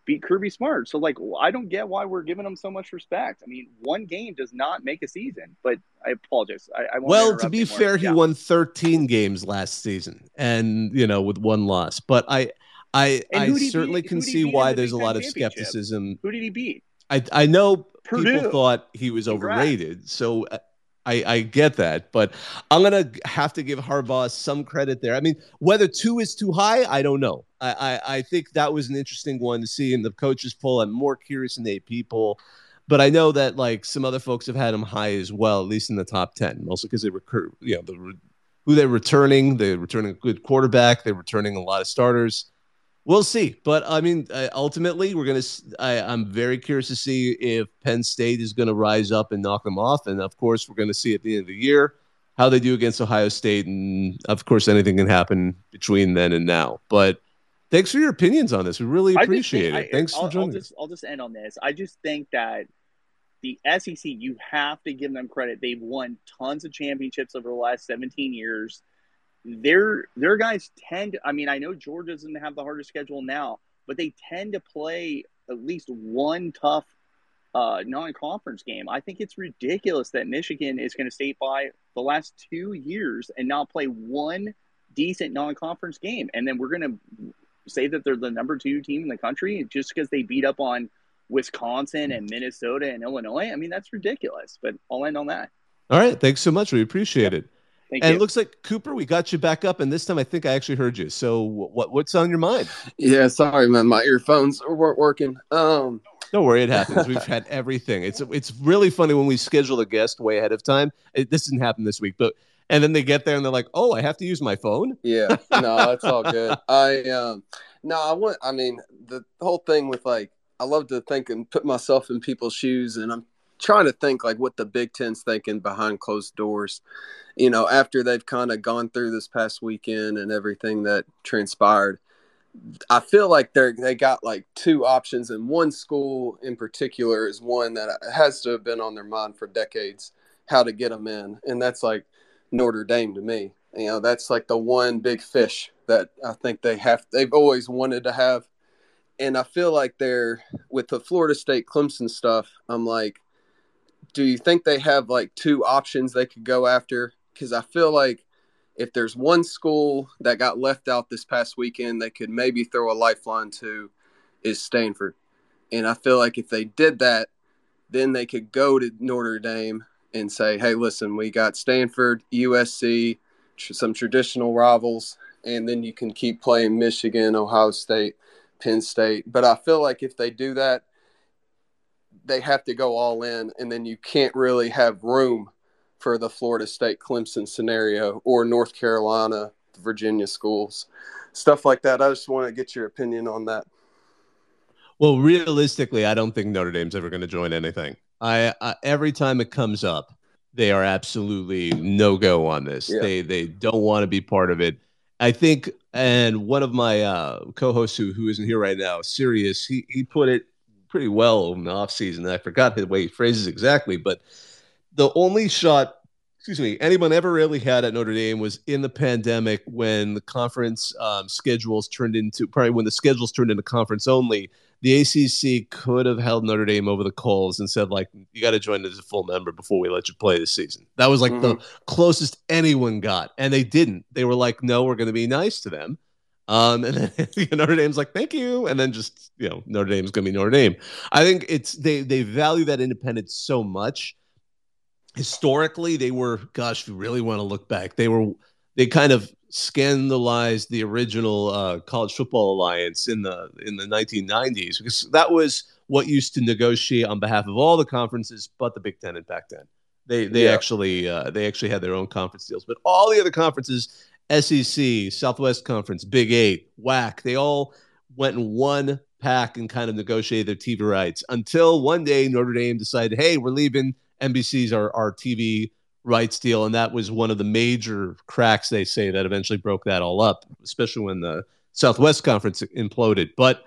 beat Kirby Smart. So like I don't get why we're giving him so much respect. I mean, one game does not make a season. But I apologize. I, I Well, to be anymore. fair, he won 13 games last season, and you know, with one loss. But I, I, I certainly beat- can see why the there's a lot of skepticism. Who did he beat? I, I know Purdue. people thought he was Congrats. overrated, so uh, I, I get that. But I'm gonna have to give Harbaugh some credit there. I mean, whether two is too high, I don't know. I, I, I think that was an interesting one to see in the coaches poll. I'm more curious than eight people. But I know that like some other folks have had him high as well, at least in the top ten, mostly because they recur, you know, the who they're returning. They're returning a good quarterback. They're returning a lot of starters. We'll see, but I mean, uh, ultimately, we're gonna. I'm very curious to see if Penn State is to rise up and knock them off, and of course, we're to see at the end of the year how they do against Ohio State, and of course, anything can happen between then and now. But thanks for your opinions on this. We really appreciate think- it. I- thanks I'll, for joining I'll us. just, I'll just end on this. I just think that the SEC, you have to give them credit. They've won tons of championships over the last 17 years. Their their guys tend. I mean, I know Georgia doesn't have the hardest schedule now, but they tend to play at least one tough uh, non-conference game. I think it's ridiculous that Michigan is going to stay by the last two years and not play one decent non-conference game, and then we're going to say that they're the number two team in the country just because they beat up on Wisconsin and Minnesota and Illinois. I mean, that's ridiculous. But I'll end on that. All right, thanks so much. We appreciate it. Thank and you. it looks like Cooper, we got you back up, and this time I think I actually heard you. So, what what's on your mind? Yeah, sorry, man. My earphones weren't working. Um, Don't worry, it happens. We've had everything. It's it's really funny when we schedule a guest way ahead of time. It, this didn't happen this week, but and then they get there and they're like, "Oh, I have to use my phone." Yeah, no, that's all good. I um, no, I want. I mean, the whole thing with like, I love to think and put myself in people's shoes, and I'm trying to think like what the Big Ten's thinking behind closed doors. You know, after they've kind of gone through this past weekend and everything that transpired. I feel like they're they got like two options, and one school in particular is one that has to have been on their mind for decades how to get them in, and that's like Notre Dame to me. You know, that's like the one big fish that I think they have. They've always wanted to have, and I feel like they're with the Florida State Clemson stuff. I'm like, do you think they have like two options they could go after? Because I feel like if there's one school that got left out this past weekend, they could maybe throw a lifeline to is Stanford. And I feel like if they did that, then they could go to Notre Dame and say, hey, listen, we got Stanford, USC, tr- some traditional rivals, and then you can keep playing Michigan, Ohio State, Penn State. But I feel like if they do that, they have to go all in, and then you can't really have room for the Florida State Clemson scenario or North Carolina, Virginia schools, stuff like that. I just want to get your opinion on that. Well, realistically, I don't think Notre Dame's ever going to join anything. I, I every time it comes up, they are absolutely no go on this. Yeah. They they don't want to be part of it. I think, and one of my uh, co-hosts who who isn't here right now, Sirius, he he put it pretty well in the off season. I forgot the way he phrases exactly, but the only shot, excuse me, anyone ever really had at Notre Dame was in the pandemic when the conference um, schedules turned into probably when the schedules turned into conference only. The ACC could have held Notre Dame over the coals and said, like, you got to join as a full member before we let you play this season. That was like the closest anyone got, and they didn't. They were like, no, we're going to be nice to them. Um, and then Notre Dame's like, thank you. And then just, you know, Notre Dame's going to be Notre Dame. I think it's, they, they value that independence so much. Historically, they were, gosh, if you really want to look back, they were, they kind of scandalized the original uh, college football alliance in the in the 1990s because that was what used to negotiate on behalf of all the conferences but the Big Ten and Pac-10. They they Yeah. actually uh, they actually had their own conference deals, but all the other conferences, SEC, Southwest Conference, Big Eight, WAC, they all went in one pack and kind of negotiated their TV rights until one day Notre Dame decided, hey, we're leaving. NBC's our, our TV rights deal. And that was one of the major cracks, they say, that eventually broke that all up, especially when the Southwest Conference imploded. But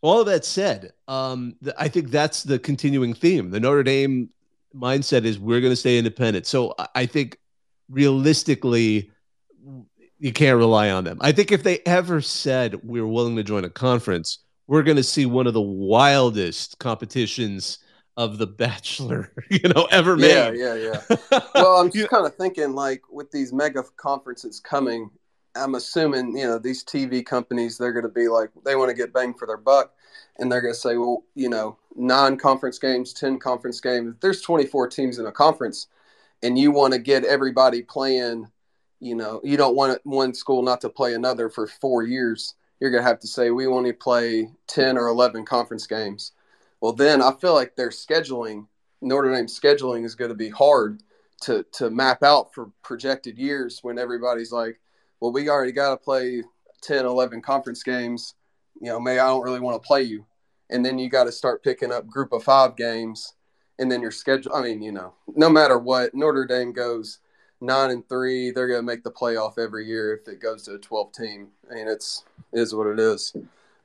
all of that said, um, th- I think that's the continuing theme. The Notre Dame mindset is we're going to stay independent. So I- I think realistically, you can't rely on them. I think if they ever said we're willing to join a conference, we're going to see one of the wildest competitions of the Bachelor, you know, ever made. yeah, yeah. Yeah. Well, I'm just kind of thinking like with these mega conferences coming, I'm assuming you know these TV companies they're going to be like they want to get bang for their buck, and they're going to say, well, you know, nine conference games, ten conference games. There's 24 teams in a conference, and you want to get everybody playing, you know, you don't want one school not to play another for four years. You're going to have to say we to play 10 or 11 conference games. Well, then I feel like their scheduling, Notre Dame scheduling, is going to be hard to to map out for projected years when everybody's like, well, we already got to play 10, 11 conference games. You know, may I don't really want to play you. And then you got to start picking up group of five games. And then your schedule, I mean, you know, no matter what, Notre Dame goes nine and three, they're going to make the playoff every year if it goes to a 12 team. I mean, it's, it is what it is.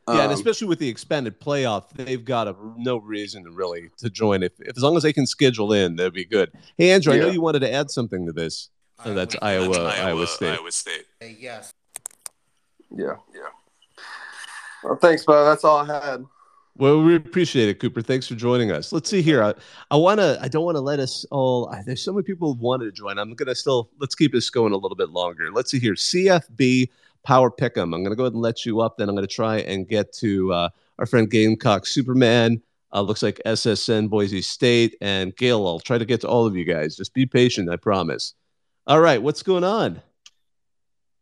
Yeah, and Um, especially with the expanded playoff, they've got a, no reason to really to join. If, if as long as they can schedule in, that'd be good. Hey, Andrew, I know you wanted to add something to this. Oh, that's Iowa, Iowa, State. Iowa State. yes. Yeah. Yeah. Well, thanks, bud. That's all I had. Well, we appreciate it, Cooper. Thanks for joining us. Let's see here. I, I want to. I don't want to let us all. I, there's so many people who wanted to join. I'm gonna still. Let's keep this going a little bit longer. Let's see here. CFB Power Pick'em. I'm gonna go ahead and let you up. Then I'm gonna try and get to uh, our friend Gamecock Superman. Uh, looks like SSN Boise State and Gail. I'll try to get to all of you guys. Just be patient. I promise. All right. What's going on?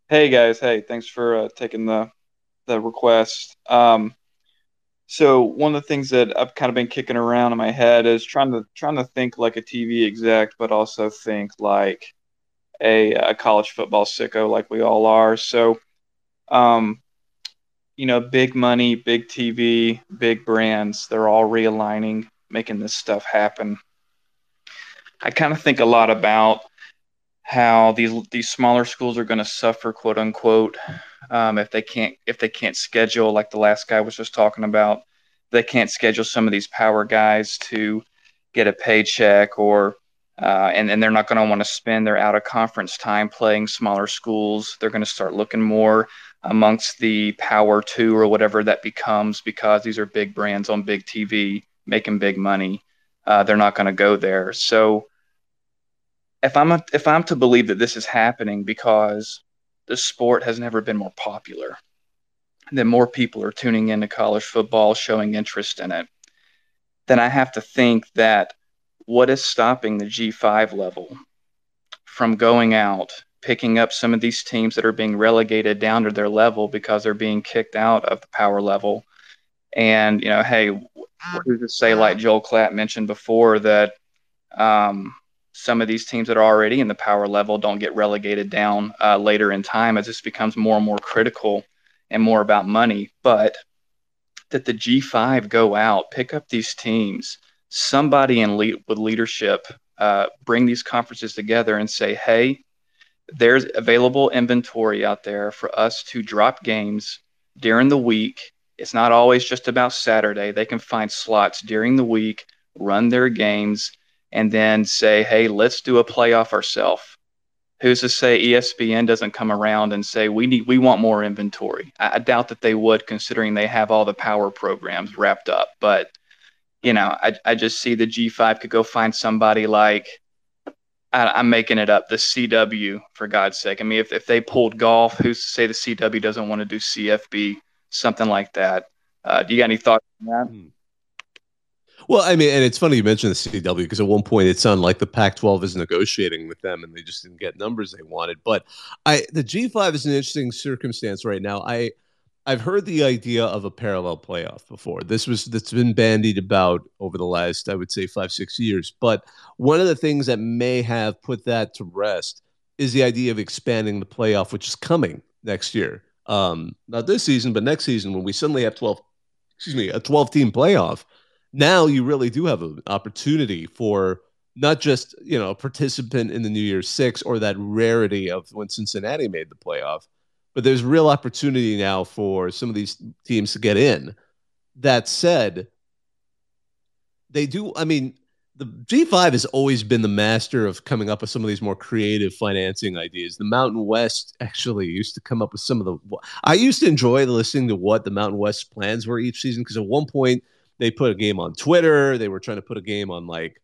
Hey guys, hey, thanks for uh, taking the the request. Um, so one of the things that I've kind of been kicking around in my head is trying to trying to think like a TV exec, but also think like a, a college football sicko like we all are. So, um, you know, big money, big TV, big brands, they're all realigning, making this stuff happen. I kind of think a lot about how these these smaller schools are going to suffer, quote unquote, um, if they can't if they can't schedule like the last guy was just talking about. They can't schedule some of these power guys to get a paycheck or uh, and, and they're not going to want to spend their out of conference time playing smaller schools. They're going to start looking more amongst the power two or whatever that becomes because these are big brands on big TV making big money. Uh, they're not going to go there. So if I'm a, if I'm to believe that this is happening because the sport has never been more popular, that more people are tuning into college football, showing interest in it, then I have to think that what is stopping the G5 level from going out, picking up some of these teams that are being relegated down to their level because they're being kicked out of the power level? And, you know, hey, who's to say, like Joel Klatt mentioned before, that um, some of these teams that are already in the power level don't get relegated down uh, later in time as this becomes more and more critical and more about money. But that the G5 go out, pick up these teams, somebody in with leadership uh, bring these conferences together and say, hey, there's available inventory out there for us to drop games during the week. It's not always just about Saturday. They can find slots during the week, run their games, and then say, hey, let's do a playoff ourselves. Who's to say ESPN doesn't come around and say we need we want more inventory? I, I doubt that they would, considering they have all the power programs wrapped up. But you know, I, I just see the G5 could go find somebody like, I, am making it up, the CW, for God's sake. I mean, if, if they pulled golf, who's to say the CW doesn't want to do CFB, something like that? Uh, do you got any thoughts on that? Hmm. Well, I mean, and it's funny you mentioned the CW because at one point it sounded like the Pac-12 is negotiating with them and they just didn't get numbers they wanted. But I, the G5 is an interesting circumstance right now. I, I've heard the idea of a parallel playoff before. This was that's been bandied about over the last, I would say, five six years. But one of the things that may have put that to rest is the idea of expanding the playoff, which is coming next year. Um, not this season, but next season when we suddenly have twelve, excuse me, a twelve team playoff. Now you really do have an opportunity for not just you know a participant in the New Year's Six or that rarity of when Cincinnati made the playoff but there's real opportunity now for some of these teams to get in. That said, they do. I mean, the G5 has always been the master of coming up with some of these more creative financing ideas. The Mountain West actually used to come up with some of the. I used to enjoy listening to what the Mountain West plans were each season because at one point they put a game on Twitter. They were trying to put a game on like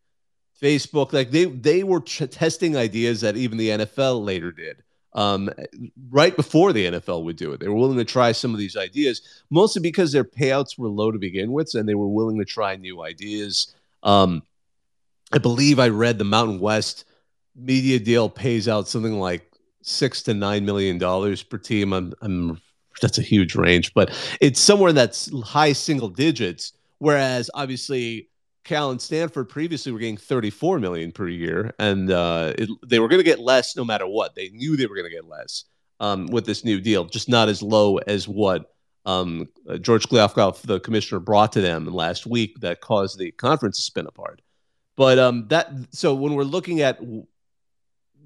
Facebook. Like they they were testing ideas that even the NFL later did um, right before the NFL would do it. They were willing to try some of these ideas, mostly because their payouts were low to begin with, and they were willing to try new ideas. Um, I believe I read the Mountain West media deal pays out something like six to nine million dollars per team. I'm, I'm that's a huge range, but it's somewhere that's high single digits. Whereas obviously Cal and Stanford previously were getting 34 million per year, and uh, it, they were going to get less no matter what. They knew they were going to get less um, with this new deal, just not as low as what um, uh, George Kliavkoff, the commissioner, brought to them last week that caused the conference to spin apart. But um, that so when we're looking at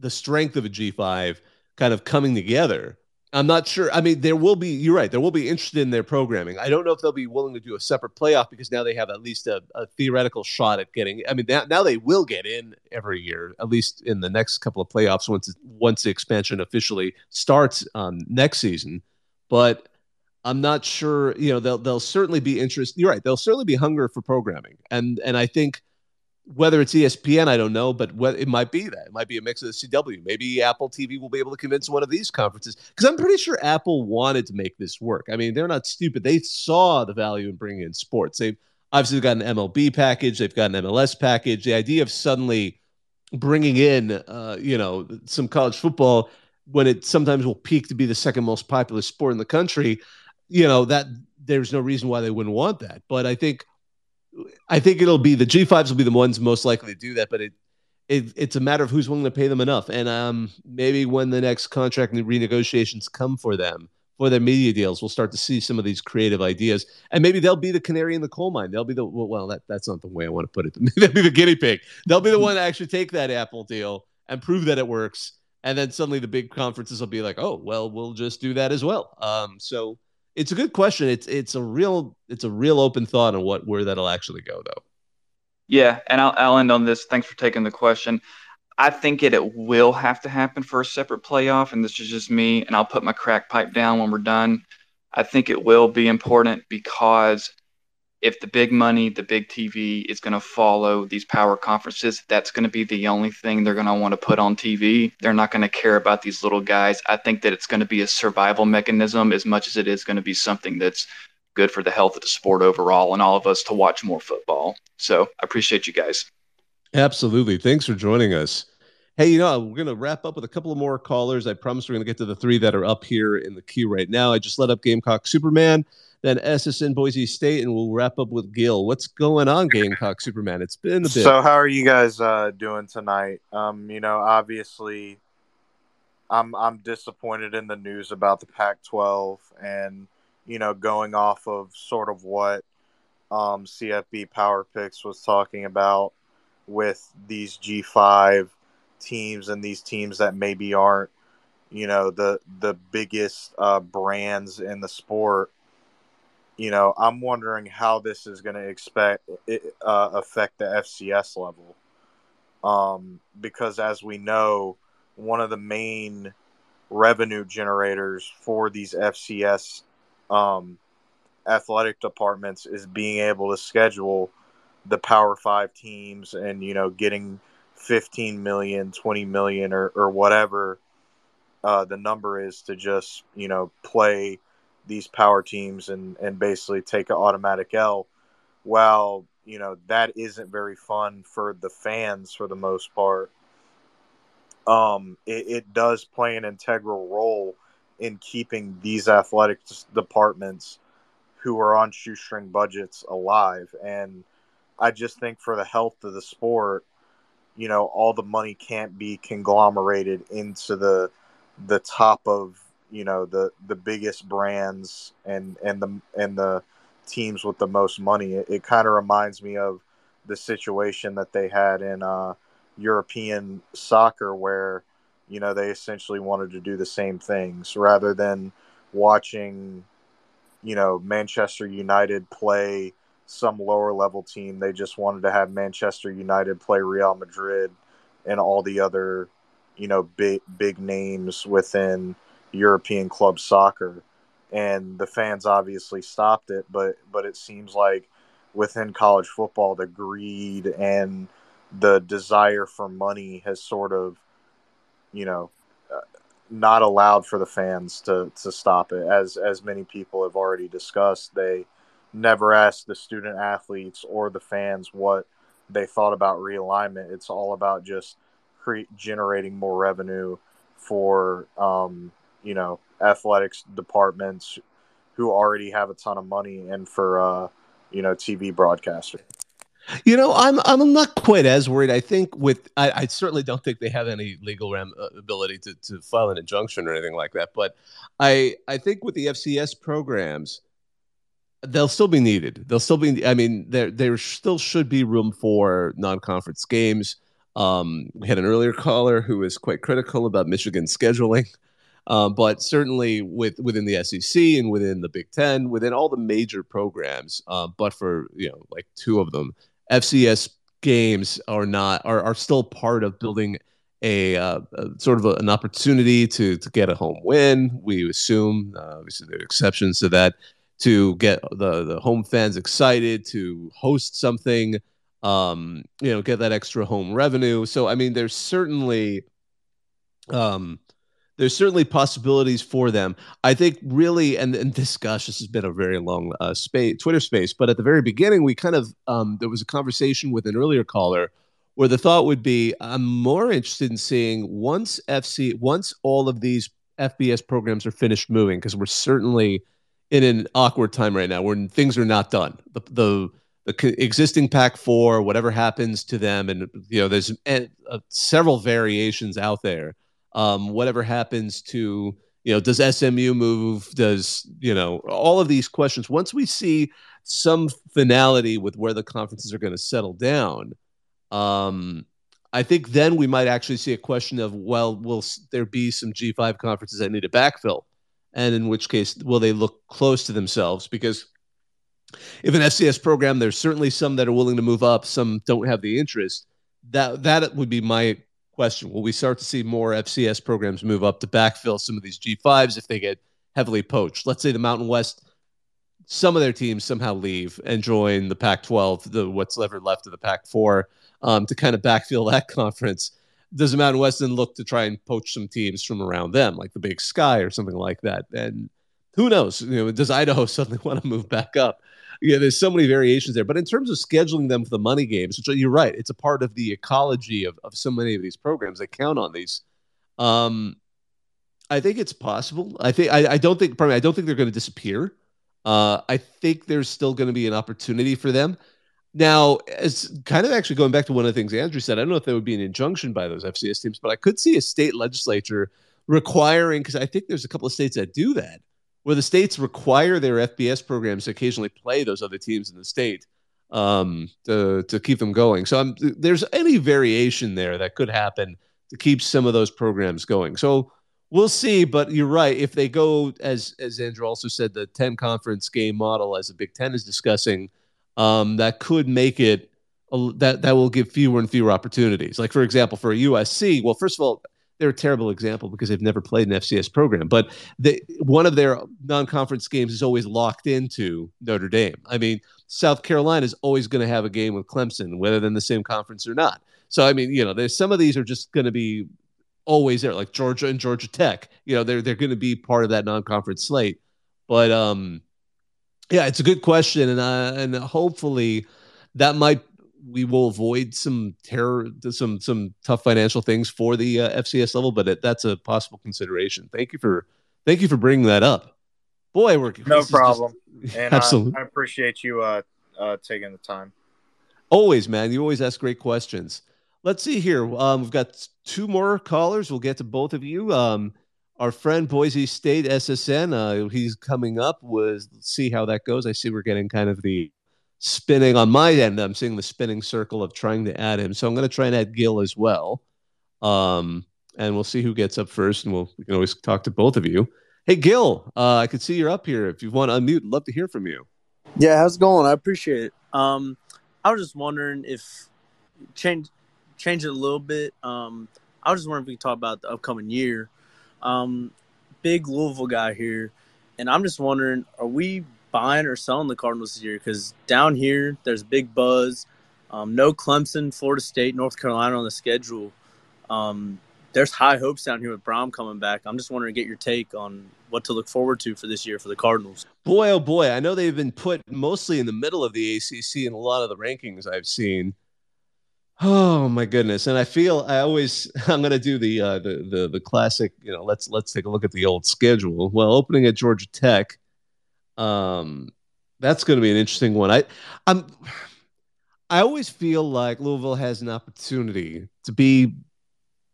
the strength of a G5 kind of coming together, I'm not sure. I mean, there will be. You're right. There will be interested in their programming. I don't know if they'll be willing to do a separate playoff because now they have at least a, a theoretical shot at getting. I mean, now, now they will get in every year, at least in the next couple of playoffs once once the expansion officially starts um, next season. But I'm not sure. You know, they'll they'll certainly be interested. You're right. They'll certainly be hunger for programming, and and I think whether it's ESPN, I don't know, but what, it might be that. It might be a mix of the CW. Maybe Apple TV will be able to convince one of these conferences because I'm pretty sure Apple wanted to make this work. I mean, they're not stupid. They saw the value in bringing in sports. They've obviously got an MLB package, they've got an MLS package. The idea of suddenly bringing in, uh, you know, some college football when it sometimes will peak to be the second most popular sport in the country, you know, that there's no reason why they wouldn't want that. But I think I think it'll be the G5s will be the ones most likely to do that, but it it, it's a matter of who's willing to pay them enough. And um, maybe when the next contract renegotiations come for them, for their media deals, we'll start to see some of these creative ideas, and maybe they'll be the canary in the coal mine. They'll be the well, that that's not the way I want to put it. they'll be the guinea pig. They'll be the one to actually take that Apple deal and prove that it works, and then suddenly the big conferences will be like, oh, well, we'll just do that as well. Um, so it's a good question. It's it's a real it's a real open thought on what where that'll actually go, though. Yeah, and I'll, I'll end on this. Thanks for taking the question. I think it, it will have to happen for a separate playoff, and this is just me, and I'll put my crack pipe down when we're done. I think it will be important because if the big money, the big TV is going to follow these power conferences, that's going to be the only thing they're going to want to put on TV. They're not going to care about these little guys. I think that it's going to be a survival mechanism as much as it is going to be something that's good for the health of the sport overall and all of us to watch more football. So I appreciate you guys. Absolutely. Thanks for joining us. Hey, you know, we're going to wrap up with a couple of more callers. I promise we're going to get to the three that are up here in the queue right now. I just let up Gamecock Superman, then SSN Boise State, and we'll wrap up with Gil. What's going on, Gamecock Superman? It's been a bit. So, how are you guys uh, doing tonight? Um, you know, obviously, I'm I'm disappointed in the news about the Pac-12, and you know, going off of sort of what um, CFB Power Picks was talking about with these G5 teams and these teams that maybe aren't, you know, the the biggest uh, brands in the sport. You know, I'm wondering how this is going to expect it, uh, affect the FCS level, um, because as we know, one of the main revenue generators for these FCS um, athletic departments is being able to schedule the Power Five teams and you know getting 15 million, 20 million, or or whatever uh, the number is to just you know play these power teams and and basically take an automatic L. Well, you know that isn't very fun for the fans for the most part. Um, it, it does play an integral role in keeping these athletic departments who are on shoestring budgets alive. And I just think for the health of the sport, you know, all the money can't be conglomerated into the the top of you know the the biggest brands and and the and the teams with the most money. It, it kind of reminds me of the situation that they had in uh, European soccer, where you know they essentially wanted to do the same things rather than watching you know Manchester United play some lower level team. They just wanted to have Manchester United play Real Madrid and all the other, you know, big big names within European club soccer. And the fans obviously stopped it, but but it seems like within college football the greed and the desire for money has sort of you know uh, not allowed for the fans to to stop it as as many people have already discussed they never asked the student athletes or the fans what they thought about realignment it's all about just cre- generating more revenue for um, you know athletics departments who already have a ton of money and for uh, you know TV broadcasters you know, I'm I'm not quite as worried. I think with I, I certainly don't think they have any legal uh, ability to, to file an injunction or anything like that. But I I think with the FCS programs, they'll still be needed. They'll still be. I mean, there there still should be room for non-conference games. Um, we had an earlier caller who was quite critical about Michigan scheduling. Um, but certainly with within the SEC and within the Big Ten, within all the major programs, uh, but for you know like two of them, FCS games are not are, are still part of building a, uh, a sort of a, an opportunity to to get a home win. We assume, uh, obviously, there are exceptions to that, to get the the home fans excited to host something, um, you know, get that extra home revenue. So, I mean, there's certainly um, there's certainly possibilities for them. I think really, and, and this, gosh, this has been a very long uh, space, Twitter space. But at the very beginning, we kind of um, there was a conversation with an earlier caller where the thought would be, I'm more interested in seeing once FC, once all of these FBS programs are finished moving, because we're certainly in an awkward time right now when things are not done. The, the the existing Pac four, whatever happens to them, and you know, there's uh, several variations out there. Um, whatever happens to you know, does SMU move? Does you know all of these questions? Once we see some finality with where the conferences are going to settle down, um, I think then we might actually see a question of, well, will there be some G5 conferences that need a backfill? And in which case, will they look close to themselves? Because if an FCS program, there's certainly some that are willing to move up, some don't have the interest. That that would be my question. Will we start to see more FCS programs move up to backfill some of these G5s if they get heavily poached? Let's say the Mountain West, some of their teams somehow leave and join the Pac 12, the what's ever left of the Pac 4, um, to kind of backfill that conference. Does the Mountain West then look to try and poach some teams from around them, like the Big Sky or something like that? And who knows? You know, does Idaho suddenly want to move back up? yeah, there's so many variations there. But in terms of scheduling them for the money games, which you're right, it's a part of the ecology of, of so many of these programs that count on these. Um, I think it's possible. I think I, I don't think probably I don't think they're going to disappear. Uh, I think there's still going to be an opportunity for them. Now, as kind of actually going back to one of the things Andrew said, I don't know if there would be an injunction by those FCS teams, but I could see a state legislature requiring because I think there's a couple of states that do that where the states require their FBS programs to occasionally play those other teams in the state um, to to keep them going. So I'm, there's any variation there that could happen to keep some of those programs going. So we'll see. But you're right. If they go as as Andrew also said, the 10 conference game model as the Big Ten is discussing, um, that could make it. That that will give fewer and fewer opportunities. Like for example, for a USC, well, first of all, they're a terrible example because they've never played an FCS program. But they, one of their non-conference games is always locked into Notre Dame. I mean, South Carolina is always going to have a game with Clemson, whether they're in the same conference or not. So I mean, you know, there's some of these are just going to be always there, like Georgia and Georgia Tech. You know, they're they're going to be part of that non-conference slate. But um, yeah, it's a good question, and uh, and hopefully that might we will avoid some terror, some some tough financial things for the uh, FCS level, but it, that's a possible consideration. Thank you for thank you for bringing that up. Boy, we're no problem, just, and absolutely. I, I, appreciate you uh, uh, taking the time. Always, man. You always ask great questions. Let's see here. Um, we've got two more callers. We'll get to both of you. Um, our friend Boise State SSN, uh, he's coming up. Was see how that goes. I see we're getting kind of the spinning on my end. I'm seeing the spinning circle of trying to add him. So I'm going to try and add Gil as well. Um, and we'll see who gets up first, and we'll we can always talk to both of you. Hey, Gil, uh, I can see you're up here. If you want to unmute, love to hear from you. Yeah, how's it going? I appreciate it. Um, I was just wondering if change change it a little bit. Um, I was just wondering if we could talk about the upcoming year. Um, big Louisville guy here, and I'm just wondering, are we buying or selling the Cardinals this year because down here there's big buzz. Um, no Clemson, Florida State, North Carolina on the schedule. Um, there's high hopes down here with Brohm coming back. I'm just wondering to get your take on what to look forward to for this year for the Cardinals. Boy, oh boy, I know they've been put mostly in the middle of the ACC in a lot of the rankings I've seen. Oh my goodness! And I feel I always I'm going to do the, uh, the the the classic. You know, let's let's take a look at the old schedule. Well, opening at Georgia Tech, um, that's going to be an interesting one. I, I'm, I always feel like Louisville has an opportunity to be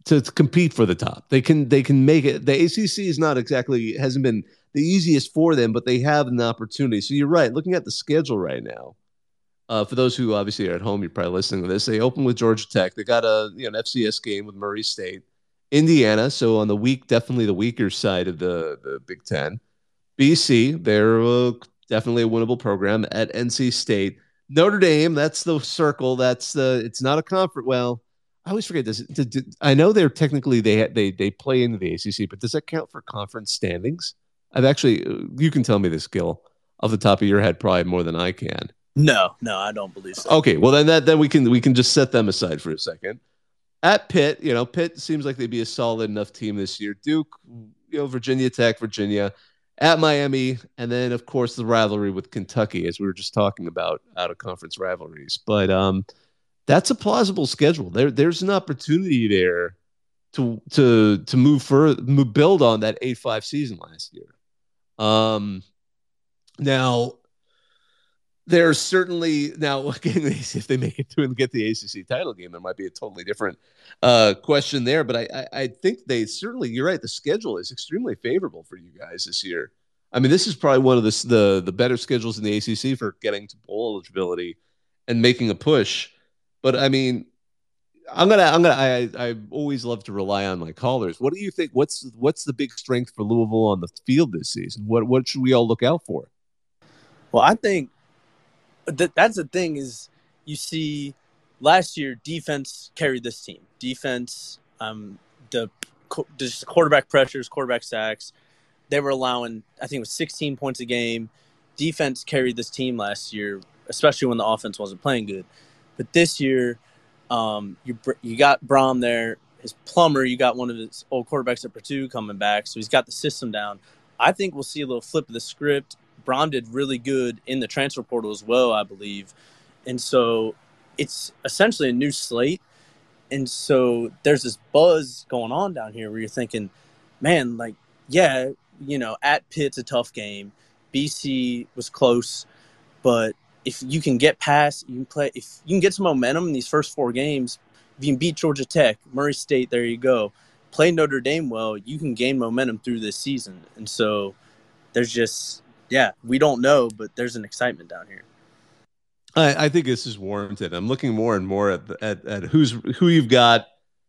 to, to, compete for the top. They can they can make it. The ACC is not exactly hasn't been the easiest for them, but they have an opportunity. So you're right. Looking at the schedule right now, uh, for those who obviously are at home, you're probably listening to this. They open with Georgia Tech. They got a you know an FCS game with Murray State, Indiana. So on the week, definitely the weaker side of the the Big Ten. BC, they're uh, definitely a winnable program at NC State. Notre Dame, that's the circle. That's the. It's not a conference. Well, I always forget this. I know they're technically they they they play into the ACC, but does that count for conference standings? I've actually. Uh, you can tell me this, Gil, off the top of your head, probably more than I can. No, no, I don't believe so. Okay, well then that then we can we can just set them aside for a second. At Pitt, you know, Pitt seems like they'd be a solid enough team this year. Duke, you know, Virginia Tech, Virginia at Miami, and then of course the rivalry with Kentucky, as we were just talking about out of conference rivalries. But um, that's a plausible schedule. There, there's an opportunity there to to to move further, move, build on that eight five season last year. Um, now there's certainly now again if they make it to and get the ACC title game, there might be a totally different uh, question there. But I, I, I think they certainly you're right. The schedule is extremely favorable for you guys this year. I mean, this is probably one of the the, the better schedules in the ACC for getting to bowl eligibility and making a push. But I mean, I'm gonna I'm gonna I I always love to rely on my callers. What do you think? What's what's the big strength for Louisville on the field this season? What what should we all look out for? Well, I think that that's the thing is you see last year defense carried this team. Defense, um, the just quarterback pressures, quarterback sacks. They were allowing, I think, it was 16 points a game. Defense carried this team last year, especially when the offense wasn't playing good. But this year, um, you you got Brohm there. His Plummer, you got one of his old quarterbacks at Purdue coming back, so he's got the system down. I think we'll see a little flip of the script. Brohm did really good in the transfer portal as well, I believe, and so it's essentially a new slate. And so there's this buzz going on down here where you're thinking, man, like, yeah, you know, at Pitt's a tough game. BC was close, but if you can get past, you can play. If you can get some momentum in these first four games, if you can beat Georgia Tech, Murray State, there you go. Play Notre Dame well, you can gain momentum through this season. And so there's just, yeah, we don't know, but there's an excitement down here. I, I think this is warranted. I'm looking more and more at, at at who's who you've got.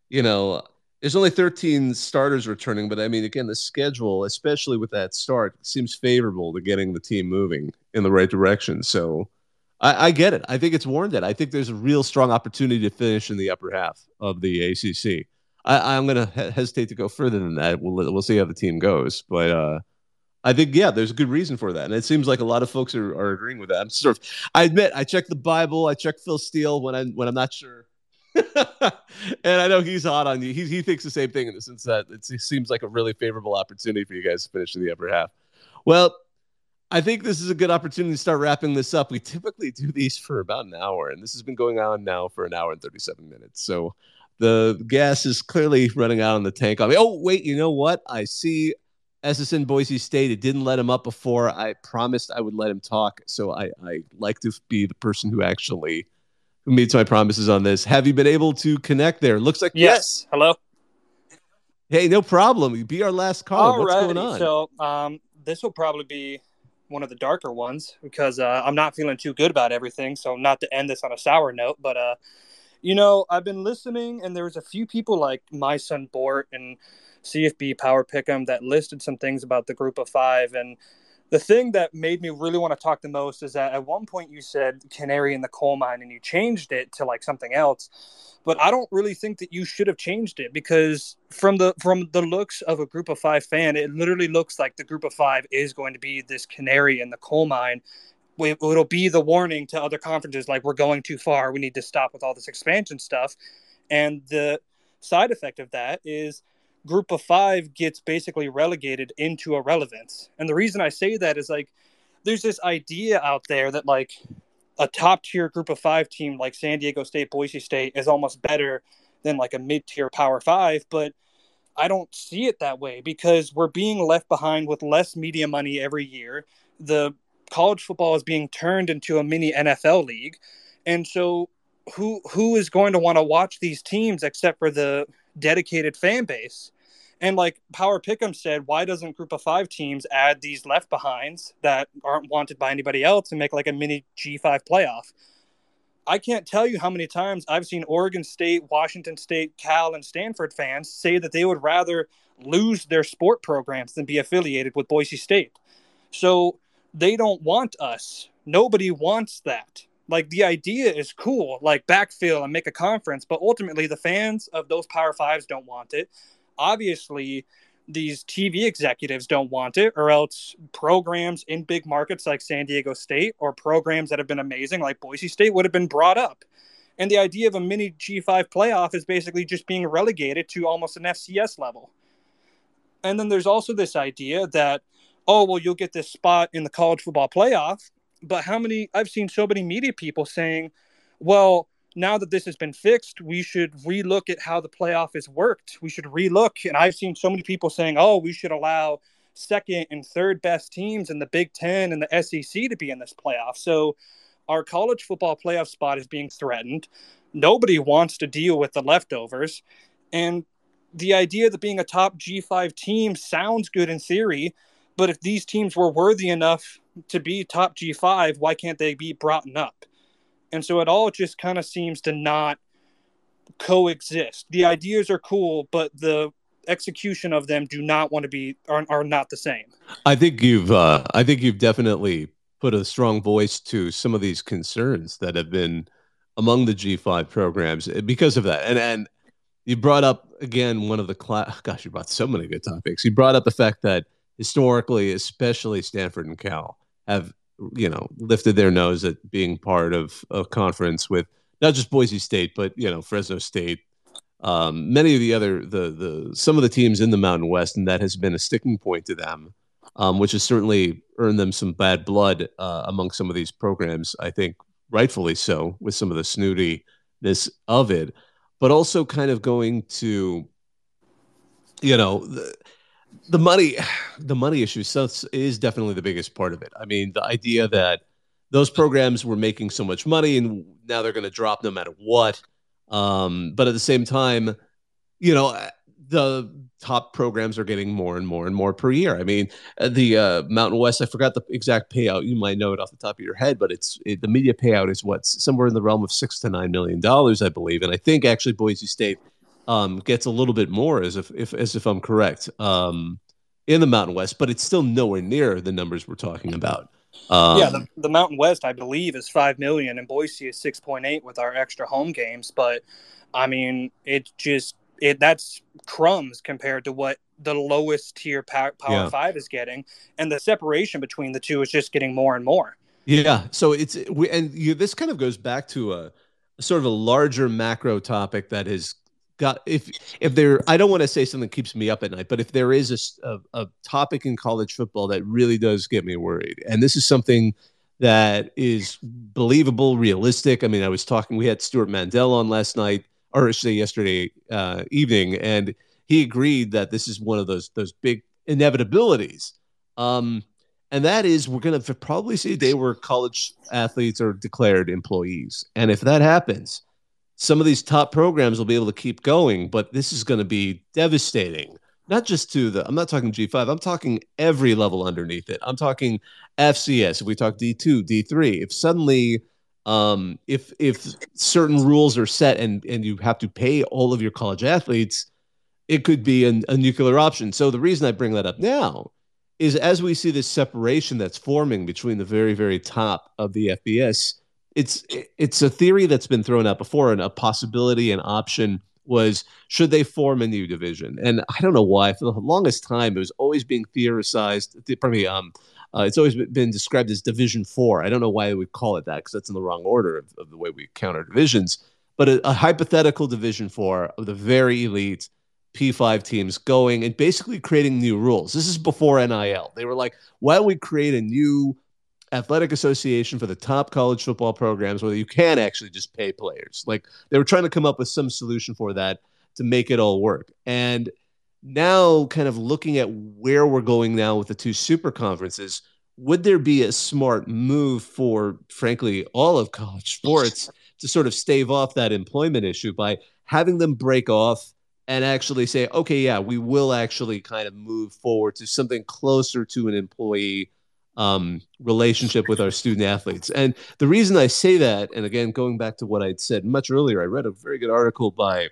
You know, there's only 13 starters returning, but I mean, again, the schedule, especially with that start, seems favorable to getting the team moving in the right direction. So I, I, get it. I think it's warranted. I think there's a real strong opportunity to finish in the upper half of the ACC. I, am going to he- hesitate to go further than that. We'll we'll see how the team goes, but uh, I think yeah, there's a good reason for that, and it seems like a lot of folks are, are agreeing with that. I'm sort of, I admit, I check the Bible, I check Phil Steele when I'm when I'm not sure. and I know he's hot on you. He, he thinks the same thing in the sense that it seems like a really favorable opportunity for you guys to finish in the upper half. Well, I think this is a good opportunity to start wrapping this up. We typically do these for about an hour, and this has been going on now for an hour and 37 minutes. So the gas is clearly running out on the tank. I mean, oh, wait, you know what? I see SSN Boise State. It didn't let him up before. I promised I would let him talk. So I, I like to be the person who actually who meets my promises on this. Have you been able to connect there? Looks like yes. yes. Hello. Hey, no problem. Be our last call. What's going on? So um, this will probably be one of the darker ones because uh, I'm not feeling too good about everything. So not to end this on a sour note, but uh, you know, I've been listening, and there was a few people like my son Bort and CFB Power Pick'em that listed some things about the group of five. And the thing that made me really want to talk the most is that at one point you said canary in the coal mine, and you changed it to like something else but I don't really think that you should have changed it because from the from the looks of a group of five fan, it literally looks like the group of five is going to be this canary in the coal mine. It'll be the warning to other conferences like we're going too far. We need to stop with all this expansion stuff. And the side effect of that is group of five gets basically relegated into irrelevance. And the reason I say that is like there's this idea out there that like a top tier group of five team like San Diego State, Boise State is almost better than like a mid tier power five. But I don't see it that way because we're being left behind with less media money every year. The college football is being turned into a mini NFL league. And so who who is going to want to watch these teams except for the dedicated fan base? And like Power Pick'em said, why doesn't Group of Five teams add these left behinds that aren't wanted by anybody else and make like a mini G5 playoff? I can't tell you how many times I've seen Oregon State, Washington State, Cal, and Stanford fans say that they would rather lose their sport programs than be affiliated with Boise State. So they don't want us. Nobody wants that. Like the idea is cool, like backfill and make a conference, but ultimately the fans of those Power Fives don't want it obviously these TV executives don't want it, or else programs in big markets like San Diego State or programs that have been amazing like Boise State would have been brought up. And the idea of a mini G5 playoff is basically just being relegated to almost an FCS level. And then there's also this idea that, oh, well, you'll get this spot in the college football playoff. But how many, I've seen so many media people saying, well, now that this has been fixed, we should relook at how the playoff is worked. We should relook. And I've seen so many people saying, oh, we should allow second and third best teams in the Big Ten and the SEC to be in this playoff. So our college football playoff spot is being threatened. Nobody wants to deal with the leftovers. And the idea that being a top G5 team sounds good in theory, but if these teams were worthy enough to be top G5, why can't they be brought up? And so it all just kind of seems to not coexist. The ideas are cool, but the execution of them do not want to be are, are not the same. I think you've uh, I think you've definitely put a strong voice to some of these concerns that have been among the G5 programs because of that. And and you brought up again one of the class. Gosh, you brought so many good topics. You brought up the fact that historically, especially Stanford and Cal, have you know lifted their nose at being part of a conference with not just Boise State, but you know Fresno State, um, many of the other the the some of the teams in the Mountain West, and that has been a sticking point to them, um, which has certainly earned them some bad blood uh, among some of these programs. I think rightfully so, with some of the snootiness of it, but also kind of going to, you know. The, the money the money issue so is definitely the biggest part of it. I mean the idea that those programs were making so much money and now they're going to drop no matter what um, but at the same time you know the top programs are getting more and more and more per year. I mean uh, the uh, mountain west i forgot the exact payout. You might know it off the top of your head but it's it, the media payout is what somewhere in the realm of six to nine million dollars i believe. And i think actually boise state um, gets a little bit more as if, if as if I'm correct um, in the Mountain West, but it's still nowhere near the numbers we're talking about. Um, yeah, the, the Mountain West, I believe, is five million, and Boise is six point eight with our extra home games. But I mean, it just it that's crumbs compared to what the lowest tier Power, power Yeah. Five is getting, and the separation between the two is just getting more and more. Yeah. So it's we and you, this kind of goes back to a, a sort of a larger macro topic that has got if if there I don't want to say something keeps me up at night, but if there is a a topic in college football that really does get me worried, and this is something that is believable, realistic. I mean, I was talking. We had Stewart Mandel on last night, or say yesterday uh, evening, and he agreed that this is one of those those big inevitabilities. Um, and that is we're going to probably see a day where college athletes are declared employees and if that happens some of these top programs will be able to keep going but this is going to be devastating. Not just to the i'm not talking g5 i'm talking every level underneath it. I'm talking fcs if we talk d2 d3 if suddenly um, if if certain rules are set and and you have to pay all of your college athletes it could be an, a nuclear option. So the reason i bring that up now is as we see this separation that's forming between the very very top of the FBS it's it's a theory that's been thrown out before and a possibility an option was should they form a new division and I don't know why for the longest time it was always being theorized pardon me um uh, it's always been described as division 4 I don't know why we call it that because that's in the wrong order of, of the way we count our divisions but a, a hypothetical division 4 of the very elite P5 teams going and basically creating new rules. This is before NIL. They were like, why don't we create a new athletic association for the top college football programs where you can actually just pay players? Like they were trying to come up with some solution for that to make it all work. And now, kind of looking at where we're going now with the two super conferences, would there be a smart move for, frankly, all of college sports to sort of stave off that employment issue by having them break off? and actually say, okay, yeah, we will actually kind of move forward to something closer to an employee um, relationship with our student athletes. And the reason I say that, and again, going back to what I'd said much earlier, I read a very good article by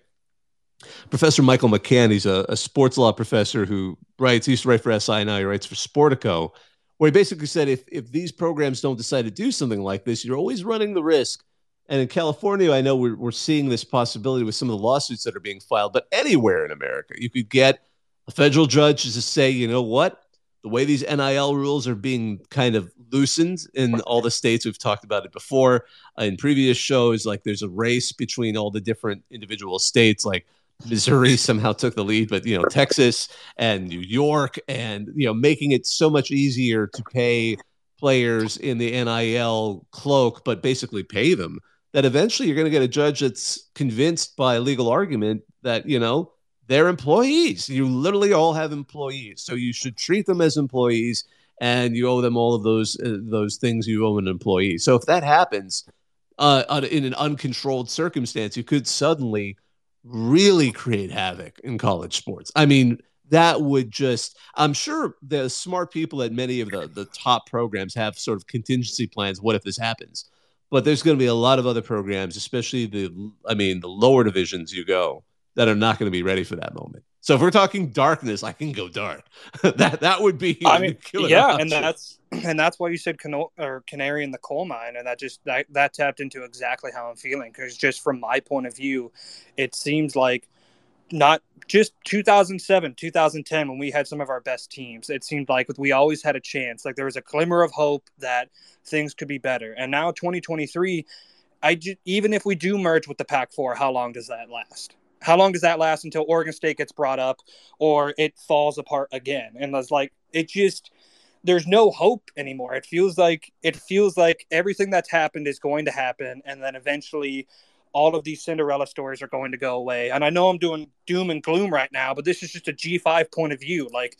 Professor Michael McCann. He's a, a sports law professor who writes, he used to write for SI now, he writes for Sportico, where he basically said if, if these programs don't decide to do something like this, you're always running the risk and in California, I know we're, we're seeing this possibility with some of the lawsuits that are being filed, but anywhere in America, you could get a federal judge to say, you know what? The way these NIL rules are being kind of loosened in all the states, we've talked about it before uh, in previous shows, like there's a race between all the different individual states, like Missouri somehow took the lead, but you know, Texas and New York, and you know, making it so much easier to pay players in the NIL cloak, but basically pay them that eventually you're going to get a judge that's convinced by a legal argument that you know they're employees you literally all have employees so you should treat them as employees and you owe them all of those uh, those things you owe an employee. So if that happens uh, in an uncontrolled circumstance, you could suddenly really create havoc in college sports. I mean, that would just i'm sure the smart people at many of the, the top programs have sort of contingency plans what if this happens but there's going to be a lot of other programs especially the i mean the lower divisions you go that are not going to be ready for that moment so if we're talking darkness i can go dark that that would be I mean, yeah, option. and that's and that's why you said cano- or canary in the coal mine, and that just that that tapped into exactly how I'm feeling. Because just from my point of view, it seems like not just 2007 2010 when we had some of our best teams it seemed like we always had a chance like there was a glimmer of hope that things could be better and now 2023 i ju- even if we do merge with the pac 4 how long does that last how long does that last until oregon state gets brought up or it falls apart again and it's like it just there's no hope anymore it feels like it feels like everything that's happened is going to happen and then eventually all of these Cinderella stories are going to go away. And I know I'm doing doom and gloom right now, but this is just a G5 point of view. Like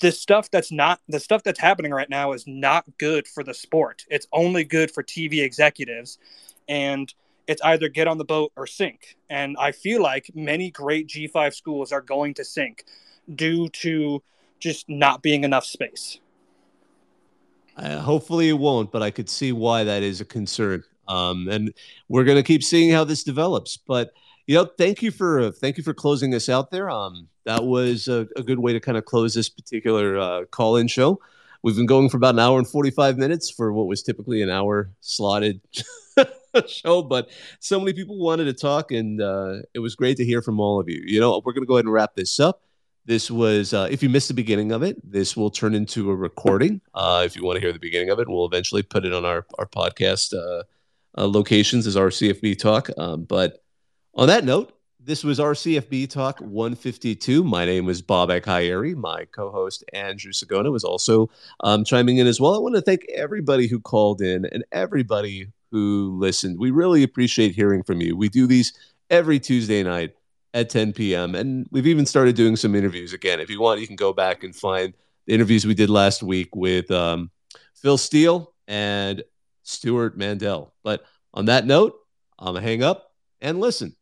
the stuff that's not the stuff that's happening right now is not good for the sport. It's only good for TV executives and it's either get on the boat or sink. And I feel like many great G5 schools are going to sink due to just not being enough space. Uh, hopefully it won't, but I could see why that is a concern. Um, and we're going to keep seeing how this develops. But you know, thank you for uh, thank you for closing us out there. Um, that was a, a good way to kind of close this particular uh, call-in show. We've been going for about an hour and 45 minutes for what was typically an hour slotted show, but so many people wanted to talk, and uh, it was great to hear from all of you. You know, we're going to go ahead and wrap this up. This was, uh, if you missed the beginning of it, this will turn into a recording. Uh, if you want to hear the beginning of it, we'll eventually put it on our, our podcast uh, uh, locations as our CFB talk. Um, but on that note, this was our CFB talk 152. My name is Bob Akayeri. My co-host Andrew Sagona was also um, chiming in as well. I want to thank everybody who called in and everybody who listened. We really appreciate hearing from you. We do these every Tuesday night at 10 p.m. And we've even started doing some interviews again. If you want, you can go back and find the interviews we did last week with um, Phil Steele and Stewart Mandel. But on that note, I'm going to hang up and listen.